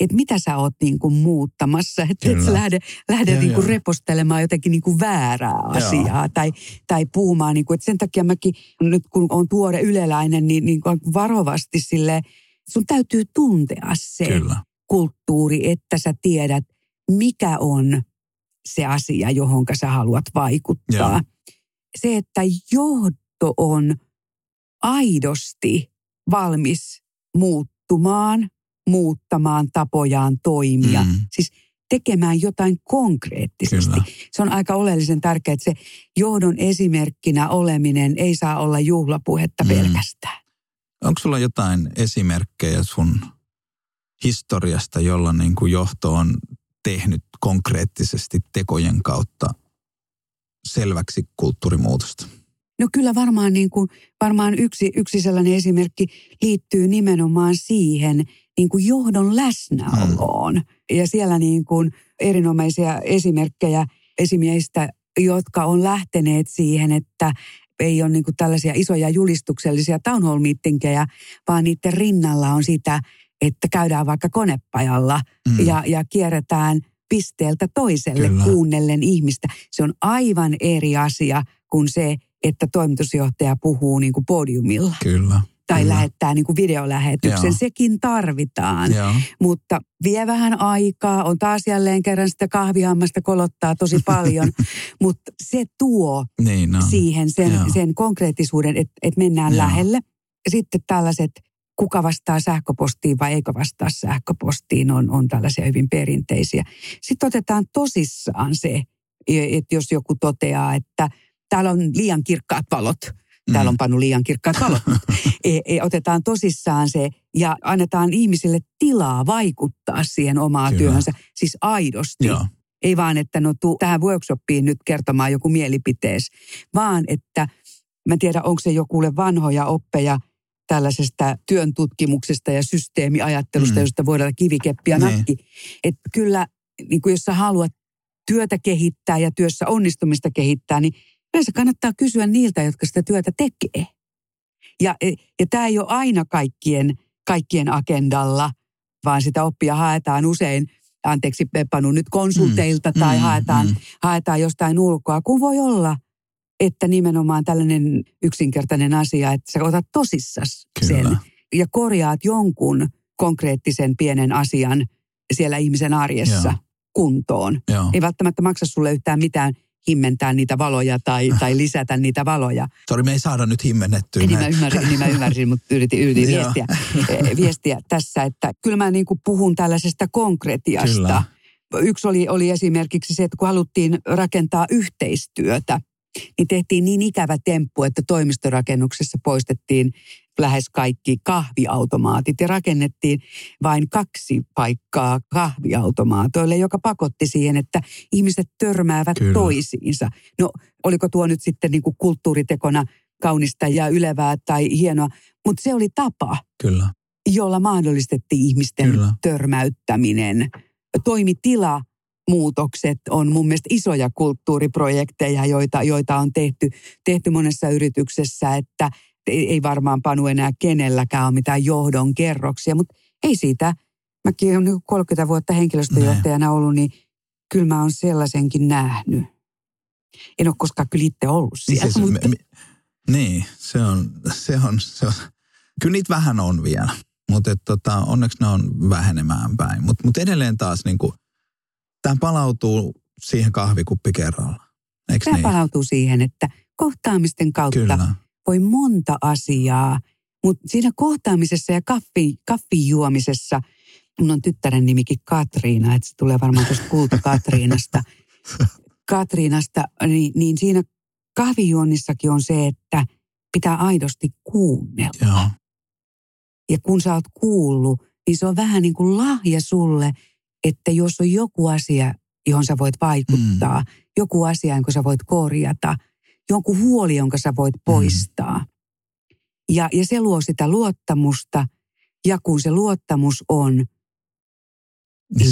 että mitä sä oot niin kuin muuttamassa, että et sä lähde, lähde ja, niin kuin repostelemaan jotenkin niin kuin väärää asiaa tai, tai puhumaan. Niin kuin, että sen takia mäkin nyt kun on tuore yleläinen, niin, niin kuin varovasti sille sun täytyy tuntea se Kyllä. kulttuuri, että sä tiedät, mikä on se asia, johon sä haluat vaikuttaa. Ja. Se, että johto on aidosti valmis muuttumaan, muuttamaan tapojaan toimia. Mm. Siis tekemään jotain konkreettisesti. Kyllä. Se on aika oleellisen tärkeää, että se johdon esimerkkinä oleminen ei saa olla juhlapuhetta mm. pelkästään. Onko sulla jotain esimerkkejä sun historiasta, jolla niin kuin johto on tehnyt konkreettisesti tekojen kautta selväksi kulttuurimuutosta? No kyllä varmaan, niin kuin, varmaan yksi, yksi sellainen esimerkki liittyy nimenomaan siihen niin kuin johdon läsnäoloon. Hmm. Ja siellä niin kuin erinomaisia esimerkkejä esimiehistä, jotka on lähteneet siihen, että ei ole niin kuin tällaisia isoja julistuksellisia town hall vaan niiden rinnalla on sitä, että käydään vaikka konepajalla mm. ja, ja kierretään pisteeltä toiselle Kyllä. kuunnellen ihmistä. Se on aivan eri asia kuin se, että toimitusjohtaja puhuu niin kuin podiumilla. Kyllä. Tai Kyllä. lähettää niin kuin videolähetyksen. Joo. Sekin tarvitaan. Joo. Mutta vie vähän aikaa. On taas jälleen kerran sitä kahvihammasta kolottaa tosi paljon. *laughs* Mutta se tuo niin no. siihen sen, sen konkreettisuuden, että et mennään Joo. lähelle. Sitten tällaiset kuka vastaa sähköpostiin vai eikö vastaa sähköpostiin, on, on tällaisia hyvin perinteisiä. Sitten otetaan tosissaan se, että jos joku toteaa, että täällä on liian kirkkaat valot, täällä on mm. pannut liian kirkkaat valot, *laughs* e, e, otetaan tosissaan se ja annetaan ihmisille tilaa vaikuttaa siihen omaan Kyllä. työhönsä, siis aidosti. Joo. Ei vaan, että no tuu tähän workshopiin nyt kertomaan joku mielipitees, vaan että mä en tiedä, onko se jokulle vanhoja oppeja – tällaisesta työn tutkimuksesta ja systeemiajattelusta, mm. josta voidaan kivikeppi ja niin. nakki. Että kyllä, niin kuin jos sä haluat työtä kehittää ja työssä onnistumista kehittää, niin yleensä kannattaa kysyä niiltä, jotka sitä työtä tekee. Ja, ja tämä ei ole aina kaikkien, kaikkien agendalla, vaan sitä oppia haetaan usein, anteeksi Panu, nyt konsulteilta mm, tai mm, haetaan, mm. haetaan jostain ulkoa, kun voi olla – että nimenomaan tällainen yksinkertainen asia, että sä otat tosissas sen ja korjaat jonkun konkreettisen pienen asian siellä ihmisen arjessa Joo. kuntoon. Joo. Ei välttämättä maksa sulle yhtään mitään himmentää niitä valoja tai, *laughs* tai lisätä niitä valoja. Sori, me ei saada nyt himmennettyä. Niin mä ymmärsin, niin mä ymmärsin mutta yritin, yritin viestiä, eh, viestiä tässä, että kyllä mä niin kuin puhun tällaisesta konkretiasta. Kyllä. Yksi oli, oli esimerkiksi se, että kun haluttiin rakentaa yhteistyötä, niin tehtiin niin ikävä temppu, että toimistorakennuksessa poistettiin lähes kaikki kahviautomaatit ja rakennettiin vain kaksi paikkaa kahviautomaatoille, joka pakotti siihen, että ihmiset törmäävät Kyllä. toisiinsa. No oliko tuo nyt sitten niin kuin kulttuuritekona kaunista ja ylevää tai hienoa, mutta se oli tapa, Kyllä. jolla mahdollistettiin ihmisten Kyllä. törmäyttäminen. Toimitila muutokset on mun mielestä isoja kulttuuriprojekteja, joita, joita on tehty, tehty monessa yrityksessä, että ei varmaan panu enää kenelläkään ole mitään johdon kerroksia, mutta ei siitä, mäkin olen 30 vuotta henkilöstöjohtajana ollut, niin kyllä mä oon sellaisenkin nähnyt. En ole koskaan kyllä itse ollut siellä. Niin, siis, mutta... me, niin se, on, se, on, se on, kyllä niitä vähän on vielä, mutta tota, onneksi ne on vähenemään päin. Mutta mut edelleen taas niin kuin, Tämä palautuu siihen kahvikuppi kerralla. Eikö Tämä niin? palautuu siihen, että kohtaamisten kautta Kyllä. voi monta asiaa, mutta siinä kohtaamisessa ja kaffi, kaffin juomisessa, mun on tyttären nimikin Katriina, että se tulee varmaan tuosta kulta *laughs* Katriinasta. Katriinasta, niin, niin siinä kahvijuonnissakin on se, että pitää aidosti kuunnella. Joo. Ja kun sä oot kuullut, niin se on vähän niin kuin lahja sulle – että jos on joku asia, johon sä voit vaikuttaa, mm. joku asia, jonka sä voit korjata, jonkun huoli, jonka sä voit mm. poistaa, mm. Ja, ja se luo sitä luottamusta. Ja kun se luottamus on, niin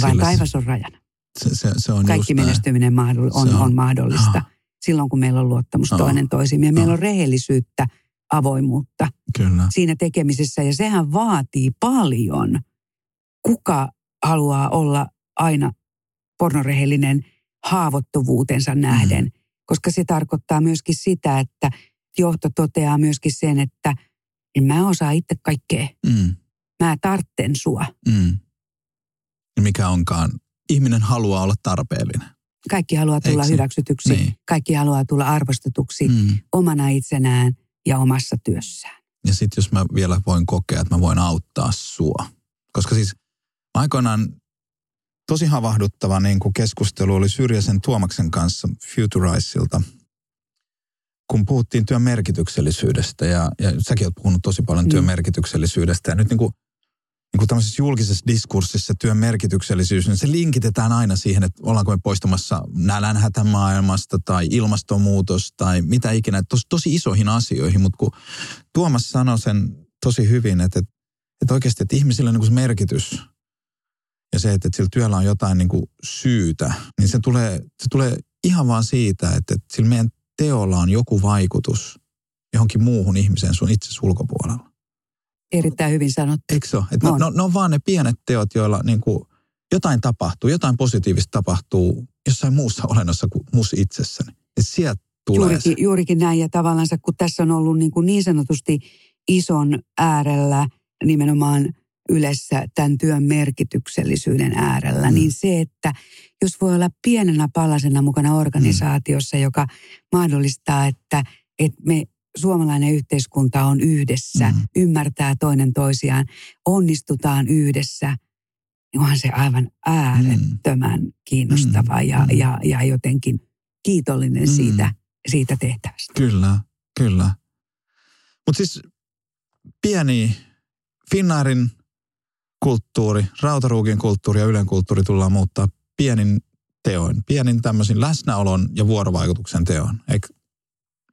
vain Sillä se- taivas on rajana. Se, se, se on Kaikki menestyminen mahdoll- on, on- on mahdollista Ah. silloin, kun meillä on luottamus Ah. toinen toisiimme. Ja meillä Ah. on rehellisyyttä, avoimuutta Kyllä. siinä tekemisessä. Ja sehän vaatii paljon. Kuka haluaa olla aina pornorehellinen haavoittuvuutensa nähden? Mm. Koska se tarkoittaa myöskin sitä, että johto toteaa myöskin sen, että en mä osaa itse kaikkea. Mm, Mä tartten sua. mm. Ja mikä onkaan. Ihminen haluaa olla tarpeellinen. Kaikki haluaa tulla Eikö hyväksytyksi. Niin. Kaikki haluaa tulla arvostetuksi Mm. omana itsenään ja omassa työssään. Ja sitten jos mä vielä voin kokea, että mä voin auttaa sua. Koska siis aikoinaan tosi havahduttava niin kuin keskustelu oli Syrjäsen Tuomaksen kanssa Futuraisilta, kun puhuttiin työn merkityksellisyydestä. Ja, ja säkin oot puhunut tosi paljon työn Mm. merkityksellisyydestä. Ja nyt niin kuin, niin kuin tämmöisessä julkisessa diskurssissa työn merkityksellisyys, niin se linkitetään aina siihen, että ollaanko me poistumassa nälänhätä maailmasta tai ilmastonmuutos tai mitä ikinä, tosi, tosi isoihin asioihin, mutta kun Tuomas sanoi sen tosi hyvin, että, että, että oikeasti, että ihmisillä on niin kuin se merkitys ja se, että, että sillä työllä on jotain niin kuin syytä, niin se tulee, se tulee ihan vaan siitä, että, että sillä meidän teolla on joku vaikutus johonkin muuhun ihmiseen sun itse ulkopuolella. Erittäin hyvin sanottu. Eikö se ole? Että ne, On. ne, ne on vaan ne pienet teot, joilla niin kuin jotain tapahtuu, jotain positiivista tapahtuu jossain muussa olennossa kuin mus itsessäni. Ja sieltä tulee Juurikin, se. juurikin näin ja tavallaan kun tässä on ollut niin, kuin niin sanotusti ison äärellä nimenomaan yleensä tämän työn merkityksellisyyden äärellä, Mm. niin se, että jos voi olla pienenä palasena mukana organisaatiossa, joka mahdollistaa, että, että me suomalainen yhteiskunta on yhdessä, Mm. ymmärtää toinen toisiaan, onnistutaan yhdessä, niin onhan se aivan äärettömän kiinnostava ja, Mm. ja, ja jotenkin kiitollinen Mm. siitä, siitä tehtävästä. Kyllä, kyllä. Mutta siis pieni Finnairin kulttuuri, Rautaruukin kulttuuri ja Ylen kulttuuri tullaan muuttaa pienin teoin, pienin tämmöisin läsnäolon ja vuorovaikutuksen teon. Eikö,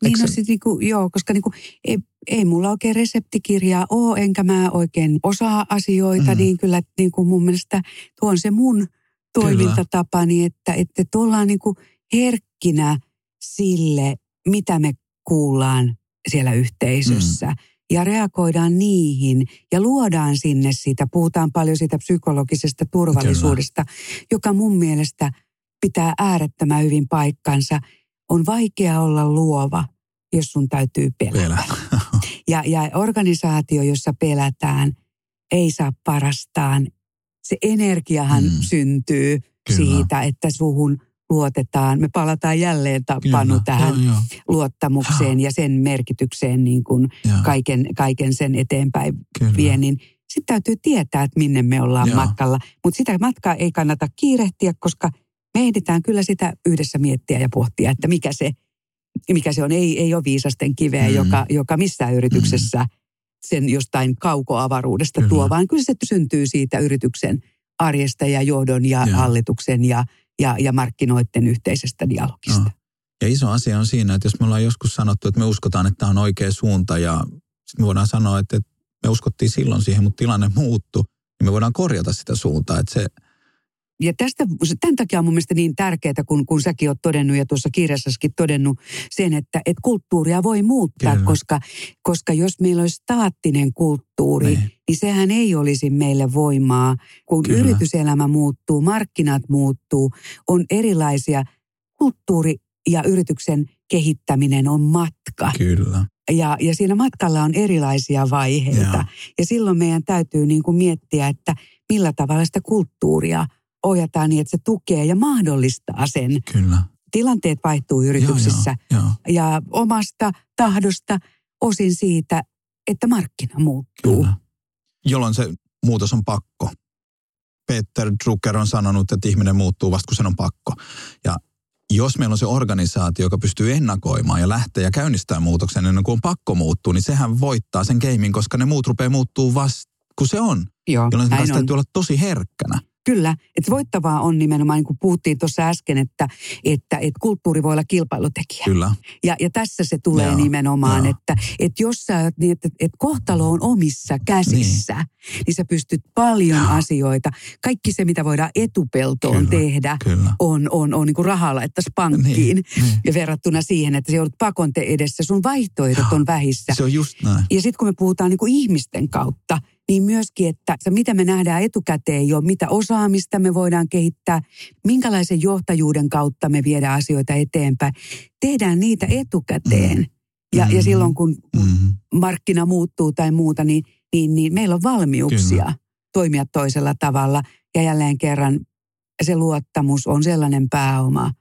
Niin no sit niinku, joo, koska niinku, ei, ei mulla oikein reseptikirjaa ole, enkä mä oikein osaa asioita, Mm. niin kyllä niinku mun mielestä tuo on se mun toimintatapani, että, että että ollaan niinku herkkinä sille, mitä me kuullaan siellä yhteisössä. Mm. Ja reagoidaan niihin ja luodaan sinne sitä, puhutaan paljon siitä psykologisesta turvallisuudesta, Kyllä. joka mun mielestä pitää äärettömän hyvin paikkansa. On vaikea olla luova, jos sun täytyy pelätä. *laughs* Ja, ja organisaatio, jossa pelätään, ei saa parastaan. Se energiahan Mm. syntyy. Kyllä. siitä, että suhun luotetaan. Me palataan jälleen ta- Panu tähän Joo, joo, luottamukseen ja sen merkitykseen niin kuin joo, kaiken, kaiken sen eteenpäin kyllä. viennin. Sitten täytyy tietää, että minne me ollaan Joo. Matkalla. Mutta sitä matkaa ei kannata kiirehtiä, koska me ehditään kyllä sitä yhdessä miettiä ja pohtia, että mikä se, mikä se on. Ei, ei ole viisasten kiveä, Mm. joka, joka missään yrityksessä mm. sen jostain kaukoavaruudesta Kyllä. tuo, vaan kyllä se syntyy siitä yrityksen arjesta ja johdon ja. Joo. hallituksen ja, ja, ja markkinoiden yhteisestä dialogista. Joo. Ja iso asia on siinä, että jos me ollaan joskus sanottu, että me uskotaan, että tämä on oikea suunta ja sitten me voidaan sanoa, että me uskottiin silloin siihen, mutta tilanne muuttui, niin me voidaan korjata sitä suuntaa. Että se, Ja tästä, tämän takia on mun mielestä niin tärkeää, kun, kun säkin oot todennut ja tuossa kirjassaskin todennut sen, että, että kulttuuria voi muuttaa, Kyllä. koska, koska jos meillä olisi staattinen kulttuuri, Niin. niin. sehän ei olisi meille voimaa. Kun Kyllä. Yrityselämä muuttuu, markkinat muuttuu, on erilaisia. Kulttuuri ja yrityksen kehittäminen on matka. kyllä. Ja, ja siinä matkalla on erilaisia vaiheita. Joo. Ja, ja silloin meidän täytyy niin kuin miettiä, että millä tavalla sitä kulttuuria ohjataan niin, että se tukee ja mahdollistaa sen. Kyllä. Tilanteet vaihtuu yrityksissä Joo, joo, joo, ja omasta tahdosta osin siitä, että markkina muuttuu. kyllä. Jolloin se muutos on pakko. Peter Drucker on sanonut, että ihminen muuttuu vasta kun sen on pakko. Ja jos meillä on se organisaatio, joka pystyy ennakoimaan ja lähtee ja käynnistää muutoksen ennen kuin on pakko muuttua, niin sehän voittaa sen gamein, koska ne muut rupeaa muuttuu vasta kun se on. Joo, Jolloin on. täytyy olla tosi herkkänä. Kyllä, että voittavaa on nimenomaan, niin kuin puhuttiin tuossa äsken, että, että, että kulttuuri voi olla kilpailutekijä. Kyllä. Ja, ja tässä se tulee Joo, nimenomaan, joo. että, että jos sä niin, että, että kohtalo on omissa käsissä, niin, niin sä pystyt paljon Joo. asioita. Kaikki se, mitä voidaan etupeltoon Kyllä, tehdä, Kyllä. on, on, on niin kuin rahaa laittaisi pankkiin. Niin, niin. Ja verrattuna siihen, että sä joudut pakon te- edessä, sun vaihtoehdot Joo. on vähissä. Se on just näin. Ja sitten kun me puhutaan niin kuin ihmisten kautta, niin myöskin, että se mitä me nähdään etukäteen jo, mitä osaamista me voidaan kehittää, minkälaisen johtajuuden kautta me viedään asioita eteenpäin. Tehdään niitä etukäteen. Mm. Ja, ja Mm. silloin kun Mm. markkina muuttuu tai muuta, niin, niin, niin meillä on valmiuksia Kyllä. toimia toisella tavalla. Ja jälleen kerran se luottamus on sellainen pääoma,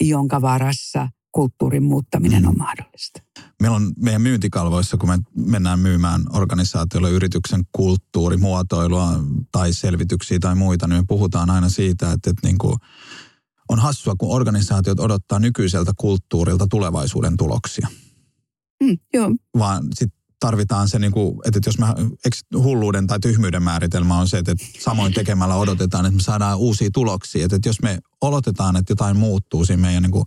jonka varassa kulttuurin muuttaminen Mm. on mahdollista. Meillä on meidän myyntikalvoissa, kun me mennään myymään organisaatioille yrityksen kulttuurimuotoilua tai selvityksiä tai muita, niin me puhutaan aina siitä, että, että niin kuin on hassua, kun organisaatiot odottaa nykyiseltä kulttuurilta tulevaisuuden tuloksia. Mm, joo, Vaan sitten tarvitaan se, niin kuin, että jos eikö hulluuden tai tyhmyyden määritelmä on se, että samoin tekemällä odotetaan, että me saadaan uusia tuloksia. Että jos me odotetaan, että jotain muuttuu siinä meidän niin kuin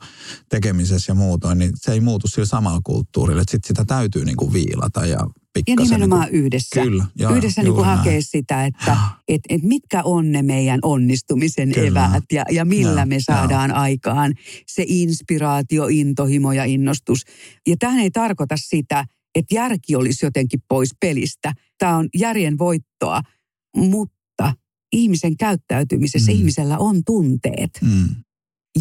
tekemisessä ja muutoin, niin se ei muutu sillä samalla kulttuurilla. Sitten sitä täytyy niin kuin viilata ja ja pikkasen. nimenomaan niin yhdessä. kuin, kyllä. Joo, yhdessä niin kuin hakea sitä, että et, et mitkä on ne meidän onnistumisen Kyllä. eväät ja, ja millä Joo, me saadaan aikaan se inspiraatio, intohimo ja innostus. Ja tähän ei tarkoita sitä, että järki olisi jotenkin pois pelistä. Tämä on järjen voittoa, mutta ihmisen käyttäytymisessä Mm. ihmisellä on tunteet. Mm,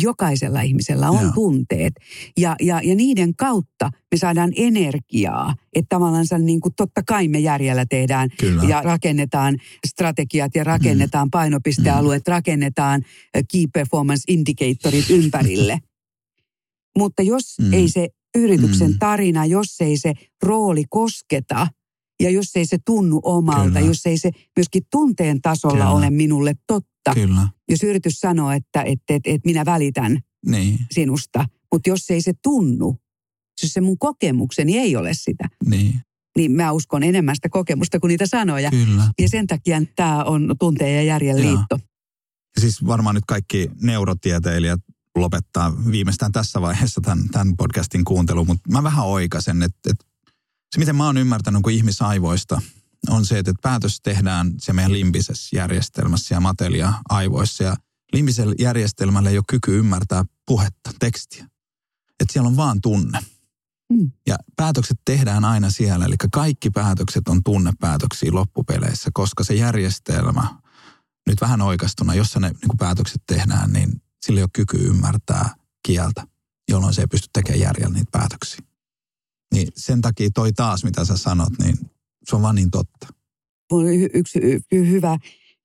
Jokaisella ihmisellä on Joo. tunteet. Ja, ja, ja niiden kautta me saadaan energiaa. Että tavallaan niin kuin totta kai me järjellä tehdään kyllä. ja rakennetaan strategiat ja rakennetaan painopistealueet, rakennetaan eh, key performance indicatorit ympärille. *laughs* Mutta jos Mm. ei se yrityksen Mm. tarina, jos ei se rooli kosketa ja jos ei se tunnu omalta, Kyllä. jos ei se myöskin tunteen tasolla Kyllä. ole minulle totta. Kyllä. Jos yritys sanoo, että, että, että, että minä välitän Niin, sinusta, mutta jos ei se tunnu, jos se mun kokemukseni ei ole sitä, niin, niin mä uskon enemmän sitä kokemusta kuin niitä sanoja. kyllä. Ja sen takia tämä on tunteen ja järjen liitto. Ja siis varmaan nyt kaikki neurotieteilijät lopettaa viimeistään tässä vaiheessa tämän, tämän podcastin kuuntelun, mutta mä vähän oikaisen, että, että se miten mä oon ymmärtänyt kuin ihmisaivoista on se, että päätös tehdään se meidän limbisessä järjestelmässä ja matelia aivoissa ja limbisellä järjestelmällä ei ole kyky ymmärtää puhetta, tekstiä. Että siellä on vaan tunne. Mm. Ja päätökset tehdään aina siellä, eli kaikki päätökset on tunnepäätöksiä loppupeleissä, koska se järjestelmä, nyt vähän oikastuna, jossa ne niin päätökset tehdään, niin sillä ei ole kyky ymmärtää kieltä, jolloin se ei pysty tekemään järjellä niitä päätöksiä. Niin sen takia toi taas, mitä sä sanot, niin se on vaan niin totta. Hy- yksi hy- hyvä,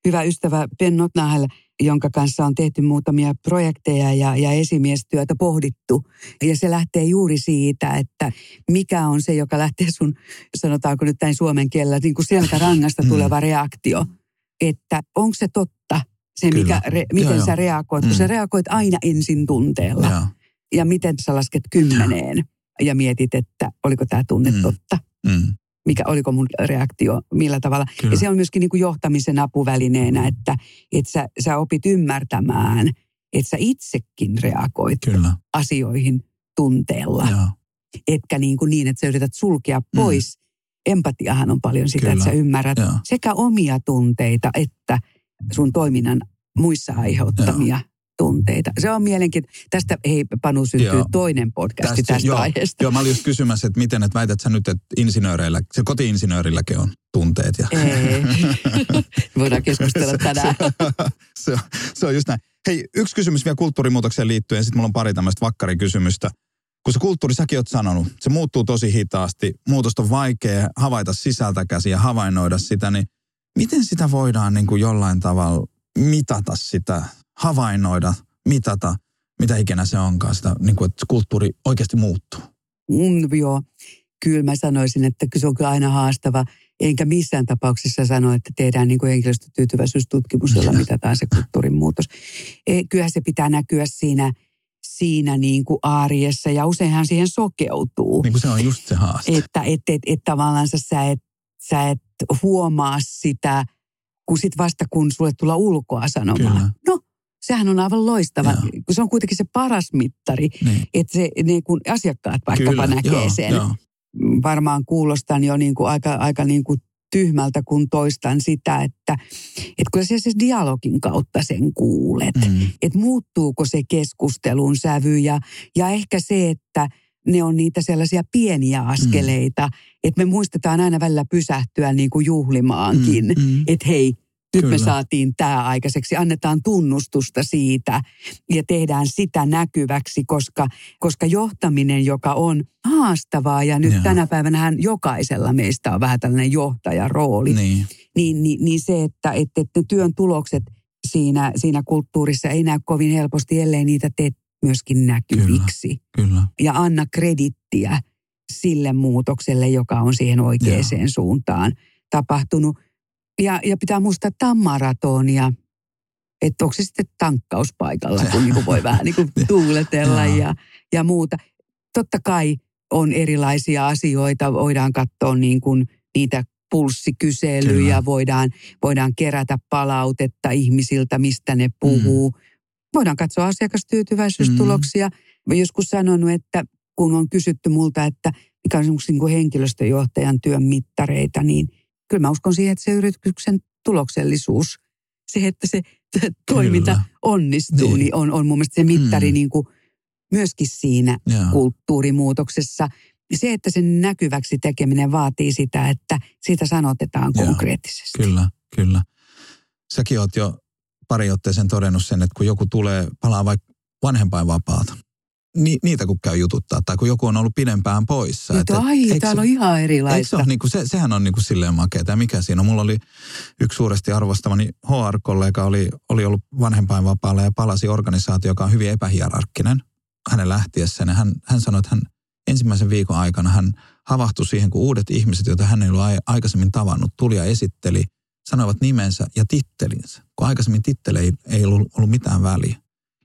hyvä ystävä Ben Notnahel, jonka kanssa on tehty muutamia projekteja ja, ja esimiestyötä pohdittu. Ja se lähtee juuri siitä, että mikä on se, joka lähtee sun, sanotaanko nyt näin suomen kielellä, niin kuin selkärangasta Mm. tuleva reaktio. Että onko se totta, se mikä, re, miten Joo, sä joo. reagoit, kun Mm. sä reagoit aina ensin tunteella. Joo. ja miten sä lasket kymmeneen ja mietit, että oliko tämä tunne Mm. totta, Mm. mikä oliko mun reaktio, millä tavalla. Kyllä. Ja se on myöskin niin kuin johtamisen apuvälineenä, että, että sä, sä opit ymmärtämään, että sä itsekin reagoit Kyllä. asioihin tunteella, Joo. etkä niin, kuin niin, että sä yrität sulkea pois. Empatiahan on paljon sitä, Mm. Kyllä. että sä ymmärrät Joo. sekä omia tunteita että sun toiminnan muissa aiheuttamia tunteita. Se on mielenkiintoista. Tästä, hei Panu, syntyy Joo. toinen podcasti tästä, tästä joo, aiheesta. Joo, mä olin just kysymässä, että miten, että väität sä nyt, että insinööreillä, se koti-insinöörilläkin on tunteet. Ja... Ei. *laughs* Voidaan keskustella tänään. se, on, se on just näin. Hei, yksi kysymys vielä kulttuurimuutokseen liittyen, sitten mulla on pari tämmöistä vakkarikysymystä. Kun se kulttuuri, säkin oot sanonut, se muuttuu tosi hitaasti. Muutosta on vaikea havaita sisältä käsin ja havainnoida sitä, niin miten sitä voidaan niin kuin jollain tavalla mitata sitä, havainnoida, mitata, mitä ikinä se onkaan, sitä, niin kuin, että kulttuuri oikeasti muuttuu? Mm, joo, kyllä mä sanoisin, että se on kyllä aina haastava. Enkä missään tapauksessa sano, että tehdään niin kuin henkilöstötyytyväisyystutkimus, jolla mitataan se kulttuurin muutos. E, kyllähän se pitää näkyä siinä, siinä niin kuin arjessa ja useinhan siihen sokeutuu. Niin kuin se on just se haaste. Että et, et, et tavallaan sä, et, sä et huomaa sitä kun sit vasta kun sulle tulla ulkoa sanomaan. Kyllä. No, sehän on aivan loistava, Joo. se on kuitenkin se paras mittari, Niin. että se, niin kun asiakkaat vaikkapa Kyllä, näkee joo, sen. Joo. Varmaan kuulostan jo niin kuin aika, aika niin kuin tyhmältä, kun toistan sitä, että, että kyllä se siis dialogin kautta sen kuulet. Mm. Että muuttuuko se keskustelun sävy ja, ja ehkä se, että ne on niitä sellaisia pieniä askeleita, mm. että me muistetaan aina välillä pysähtyä niin kuin juhlimaankin. Mm, mm. Että hei, nyt Kyllä. me saatiin tämä aikaiseksi, annetaan tunnustusta siitä ja tehdään sitä näkyväksi, koska, koska johtaminen, joka on haastavaa ja nyt Joo. tänä päivänä jokaisella meistä on vähän tällainen johtajarooli, Niin. niin, niin, niin se, että, että, että ne työn tulokset siinä, siinä kulttuurissa ei näy kovin helposti, ellei niitä tee myöskin näkyviksi. Kyllä. Ja anna kredittiä sille muutokselle, joka on siihen oikeaan suuntaan tapahtunut. Ja, ja pitää muistaa, että tämä on maratonia. Että onko se sitten tankkauspaikalla, kun niinku voi vähän niinku *laughs* tuuletella Joo. ja, ja muuta. Totta kai on erilaisia asioita, voidaan katsoa niin kuin niitä pulssikyselyjä, Kyllä. voidaan, voidaan kerätä palautetta ihmisiltä, mistä ne puhuu. Mm. Voidaan katsoa asiakastyytyväisyystuloksia. Mä joskus sanonut, että kun on kysytty multa, että mikä on niin kuin henkilöstöjohtajan työn mittareita, niin kyllä mä uskon siihen, että se yrityksen tuloksellisuus, se, että se *laughs* toiminta Kyllä. onnistuu, Niin. niin. on, on mun mielestä se mittari Mm. niin kuin myöskin siinä Joo. kulttuurimuutoksessa. Se, että sen näkyväksi tekeminen vaatii sitä, että siitä sanotetaan Joo, konkreettisesti. Kyllä, kyllä. Säkin oot jo pari otteeseen todennut sen, että kun joku tulee, palaa vaikka vanhempainvapaalta, ni, niitä kun käy jututtaa, tai kun joku on ollut pidempään poissa. Nyt, että- ai, eikö täällä se- on ihan Eikö se, erilaista. ole, niin kuin, se, sehän on niin kuin silleen makeata. Ja mikä siinä on? Mulla oli yksi suuresti arvostamani HR-kollega, oli, oli ollut vanhempainvapaalla ja palasi organisaatio, joka on hyvin epähierarkkinen hänen lähtiessään. Ja hän, hän sanoi, että hän ensimmäisen viikon aikana hän havahtui siihen, kun uudet ihmiset, joita hän ei ollut ai- aikaisemmin tavannut, tuli ja esitteli, sanoivat nimensä ja tittelinsä. Kun aikaisemmin tittele ei, ei ollut, ollut mitään väliä.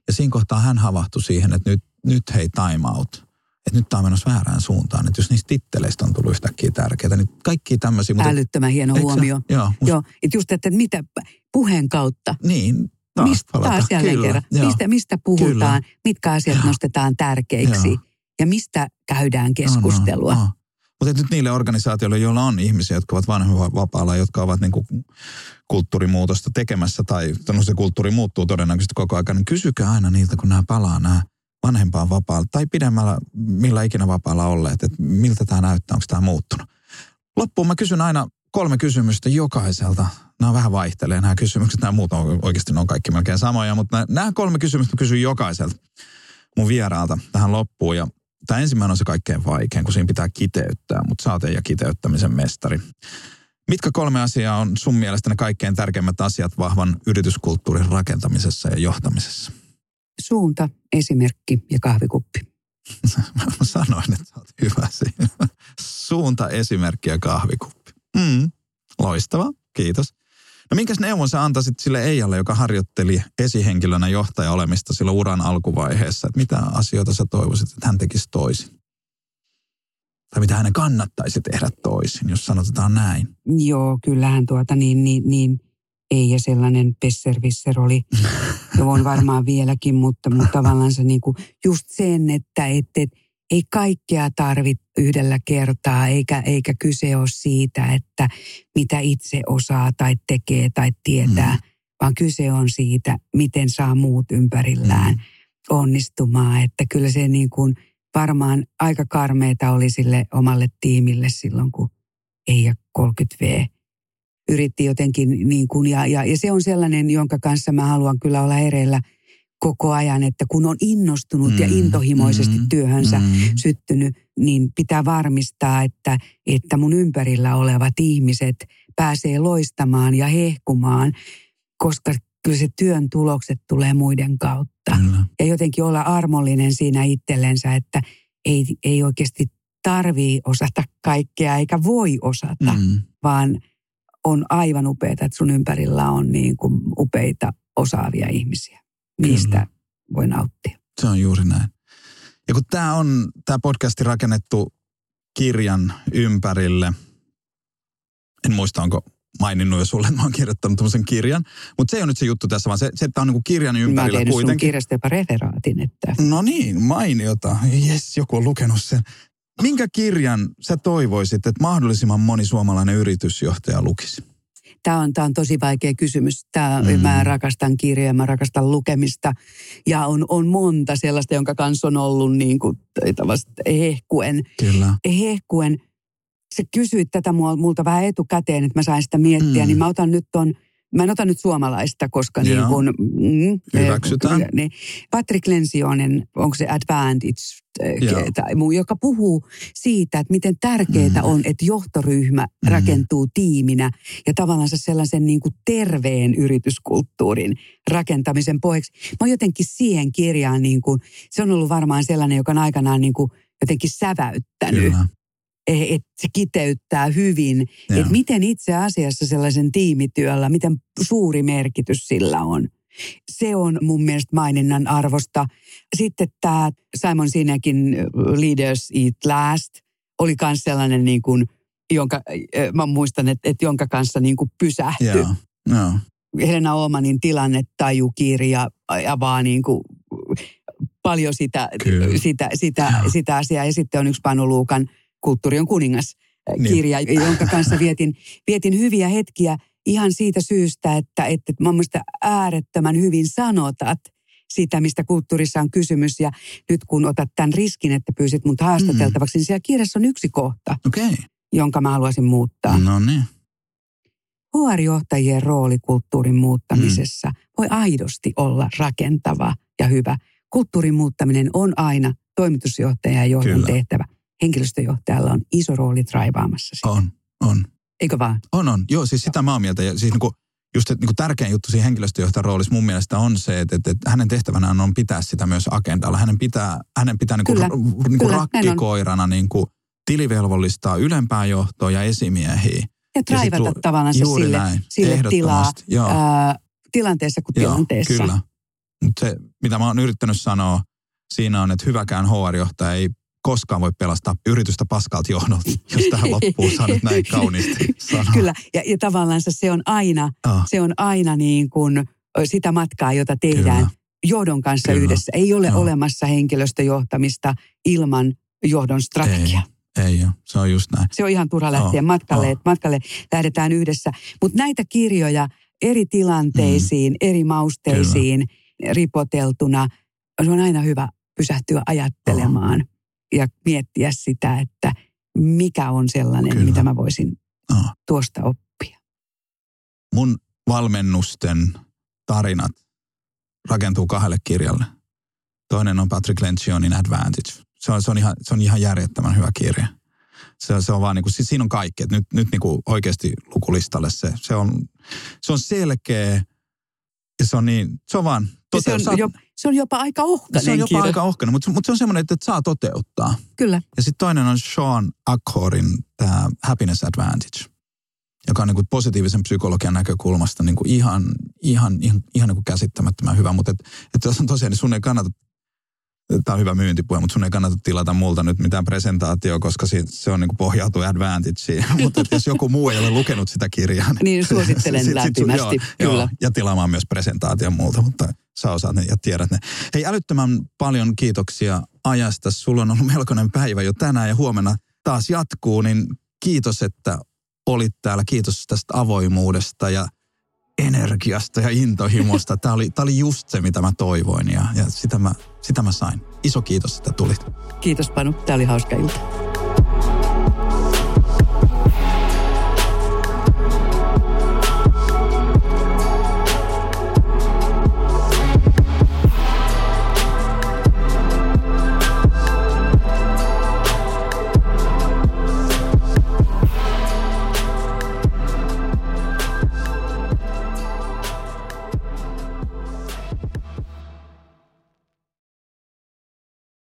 Ja siinä kohtaa hän havahtui siihen, että nyt, nyt hei time out. Että nyt tämä on menossa väärään suuntaan. Että jos niistä titteleistä on tullut yhtäkkiä tärkeitä, niin kaikki tämmöisiä. Mutta, Älyttömän hieno Eikö se- huomio. Joo, musta, Joo, että just, että mitä puheen kautta, Niin, taas mistä, palata. taas jälleen Kyllä, kerran, joo. mistä, mistä puhutaan, Kyllä. mitkä asiat Joo. nostetaan tärkeiksi Joo. ja mistä käydään keskustelua. No, no, no. Mutta nyt niille organisaatioille, joilla on ihmisiä, jotka ovat vanhemmanvapaalla, jotka ovat niinku kulttuurimuutosta tekemässä, tai no se kulttuuri muuttuu todennäköisesti koko ajan, niin kysykää aina niiltä, kun nämä palaa nämä vanhempaan vapaalla tai pidemmällä, millä ikinä vapaalla olleet, että miltä tämä näyttää, onko tämä muuttunut. Loppuun mä kysyn aina kolme kysymystä jokaiselta. Nämä vähän vaihtelee nämä kysymykset, nämä muut on oikeasti ne on kaikki melkein samoja, mutta nämä, kolme kysymystä kysyn jokaiselta mun vieraalta tähän loppuun. Ja tämä ensimmäinen on se kaikkein vaikein, kun siinä pitää kiteyttää, mutta sä oot ja kiteyttämisen mestari. Mitkä kolme asiaa on sun mielestä ne kaikkein tärkeimmät asiat vahvan yrityskulttuurin rakentamisessa ja johtamisessa? Suunta, esimerkki ja kahvikuppi. Mä *laughs* sanoin, että sä oot hyvä siinä. Suunta, esimerkki ja kahvikuppi. Mm, loistava, kiitos. No minkäs neuvon sä antaisit sille Eijalle, joka harjoitteli esihenkilönä johtaja olemista silloin uran alkuvaiheessa? Että mitä asioita sä toivoisit, että hän tekisi toisin? Tai mitä hänen kannattaisi tehdä toisin, jos sanotetaan näin? Joo, kyllähän tuota niin, niin, niin ei *laughs* ja sellainen pesservisser oli, ja on varmaan vieläkin, mutta, mutta tavallaan se niin kuin just sen, että et, et, ei kaikkea tarvitse yhdellä kertaa, eikä, eikä kyse ole siitä, että mitä itse osaa tai tekee tai tietää, Mm. vaan kyse on siitä, miten saa muut ympärillään Mm. onnistumaan. Että kyllä se niin kuin varmaan aika karmeeta oli sille omalle tiimille silloin, kun ei ja 30V yritti jotenkin niin kuin, ja, ja, ja se on sellainen, jonka kanssa mä haluan kyllä olla hereillä koko ajan, että kun on innostunut ja Mm, intohimoisesti mm, työhönsä mm. syttynyt, niin pitää varmistaa, että, että mun ympärillä olevat ihmiset pääsee loistamaan ja hehkumaan, koska kyllä se työn tulokset tulee muiden kautta. Kyllä. Ja jotenkin olla armollinen siinä itsellensä, että ei, ei oikeasti tarvii osata kaikkea eikä voi osata, Mm. vaan on aivan upeaa, että sun ympärillä on niin kuin upeita osaavia ihmisiä. Niistä Kyllä. voi nauttia. Se on juuri näin. Ja kun tämä on, tämä podcasti rakennettu kirjan ympärille, en muista onko maininnut jo sulle, että mä oon kirjoittanut tämmöisen kirjan. Mutta se ei ole nyt se juttu tässä, vaan se, se että on niin kuin kirjan ympärillä mä kuitenkin. Mä kirjasta jopa referaatin. Että... No niin, mainiota. Jes, joku on lukenut sen. Minkä kirjan sä toivoisit, että mahdollisimman moni suomalainen yritysjohtaja lukisi? Tämä on, tämä on tosi vaikea kysymys. Tämä, mm. Mä rakastan kirjoja, mä rakastan lukemista. Ja on, on monta sellaista, jonka kanssa on ollut niin kuin, hehkuen. Kyllä. Hehkuen. Se kysyit tätä multa vähän etukäteen, että mä sain sitä miettiä, mm. niin mä otan nyt ton Mä en ota nyt suomalaista, koska niin kuin... Mm, Hyväksytään. Eh, niin, Patrick Lensionen, onko se Advantage, eh, tai muu, joka puhuu siitä, että miten tärkeää mm. on, että johtoryhmä mm. rakentuu tiiminä ja tavallaan sellaisen niin kuin terveen yrityskulttuurin rakentamisen pohjaksi. Mä oon jotenkin siihen kirjaan, niin kuin, se on ollut varmaan sellainen, joka on aikanaan niin kuin jotenkin säväyttänyt. Kyllä että se kiteyttää hyvin, että miten itse asiassa sellaisen tiimityöllä, miten suuri merkitys sillä on. Se on mun mielestä maininnan arvosta. Sitten tämä Simon Sinekin Leaders Eat Last oli myös sellainen, niin kuin, jonka mä muistan, että, että jonka kanssa niin kuin pysähtyi. Yeah. Yeah. Helena Omanin tilannetajukirja avaa niin kuin paljon sitä, sitä, sitä, sitä asiaa. Ja sitten on yksi Panu Luukan – Kulttuuri on kuningas niin. kirja, niin. jonka kanssa vietin, vietin hyviä hetkiä ihan siitä syystä, että, että mä mielestä äärettömän hyvin sanotat sitä, mistä kulttuurissa on kysymys. Ja nyt kun otat tämän riskin, että pyysit mut haastateltavaksi, mm. niin siellä kirjassa on yksi kohta, okay. jonka mä haluaisin muuttaa. No niin. HR-johtajien rooli kulttuurin muuttamisessa mm. voi aidosti olla rakentava ja hyvä. Kulttuurin muuttaminen on aina toimitusjohtaja ja johdon Kyllä. tehtävä henkilöstöjohtajalla on iso rooli traivaamassa sitä. On, on. Eikö vaan? On, on. Joo, siis sitä mä oon mieltä. Ja siis niin kuin, just että niin tärkein juttu siinä henkilöstöjohtajan roolissa mun mielestä on se, että, että, että hänen tehtävänään on pitää sitä myös agendalla. Hänen pitää, hänen pitää niin kuin, Kyllä. Niin kuin rakkikoirana niin kuin tilivelvollistaa ylempää johtoa ja esimiehiä. Ja traivata ja tavallaan se sille, näin, sille tilaa ää, tilanteessa kuin Joo, tilanteessa. Kyllä. Mutta se, mitä mä oon yrittänyt sanoa, siinä on, että hyväkään HR-johtaja ei koskaan voi pelastaa yritystä paskalta johdolta, jos tähän loppuun saa nyt näin kauniisti sanoa. Kyllä, ja, ja tavallaan se on aina, oh. se on aina niin kuin sitä matkaa, jota tehdään Kyllä. johdon kanssa Kyllä. yhdessä. Ei ole no. olemassa henkilöstöjohtamista ilman johdon strategiaa. Ei, ei ole. Se on just näin. Se on ihan turha lähteä oh. matkalle, oh. että matkalle lähdetään yhdessä. Mutta näitä kirjoja eri tilanteisiin, mm. eri mausteisiin Kyllä. ripoteltuna, se on aina hyvä pysähtyä ajattelemaan. Oh ja miettiä sitä, että mikä on sellainen, Kyllä. mitä mä voisin oh. tuosta oppia. Mun valmennusten tarinat rakentuu kahdelle kirjalle. Toinen on Patrick Lencioni Advantage. Se on, se on, ihan, se on ihan järjettömän hyvä kirja. Se, se on vaan niin kuin, siis siinä on kaikki. Että nyt, nyt niin kuin oikeasti lukulistalle se. Se on, se on selkeä ja se on niin, se on vaan se, on jo, se on jopa aika ohkainen Se on jopa kirja. aika ohkainen, mutta, mutta se on semmoinen, että, että saa toteuttaa. Kyllä. Ja sitten toinen on Sean Ackorin tämä Happiness Advantage, joka on niin kuin positiivisen psykologian näkökulmasta niin kuin ihan, ihan, ihan, ihan niin kuin käsittämättömän hyvä. Mutta että et jos on tosiaan, niin sun ei kannata tämä on hyvä myyntipuhe, mutta sun ei kannata tilata multa nyt mitään presentaatioa, koska se on niin kuin pohjautuu advantageen. *laughs* mutta jos joku muu ei ole lukenut sitä kirjaa, *laughs* niin, niin suosittelen *laughs* sit, lämpimästi, sit, joo, kyllä. Joo, ja tilaamaan myös presentaation multa, mutta sä osaat ne ja tiedät ne. Hei, älyttömän paljon kiitoksia ajasta. Sulla on ollut melkoinen päivä jo tänään ja huomenna taas jatkuu, niin kiitos, että olit täällä. Kiitos tästä avoimuudesta ja energiasta ja intohimosta. Tämä oli, tämä oli just se, mitä mä toivoin ja, ja sitä, mä, sitä mä sain. Iso kiitos, että tulit. Kiitos Panu, tämä oli hauska ilta.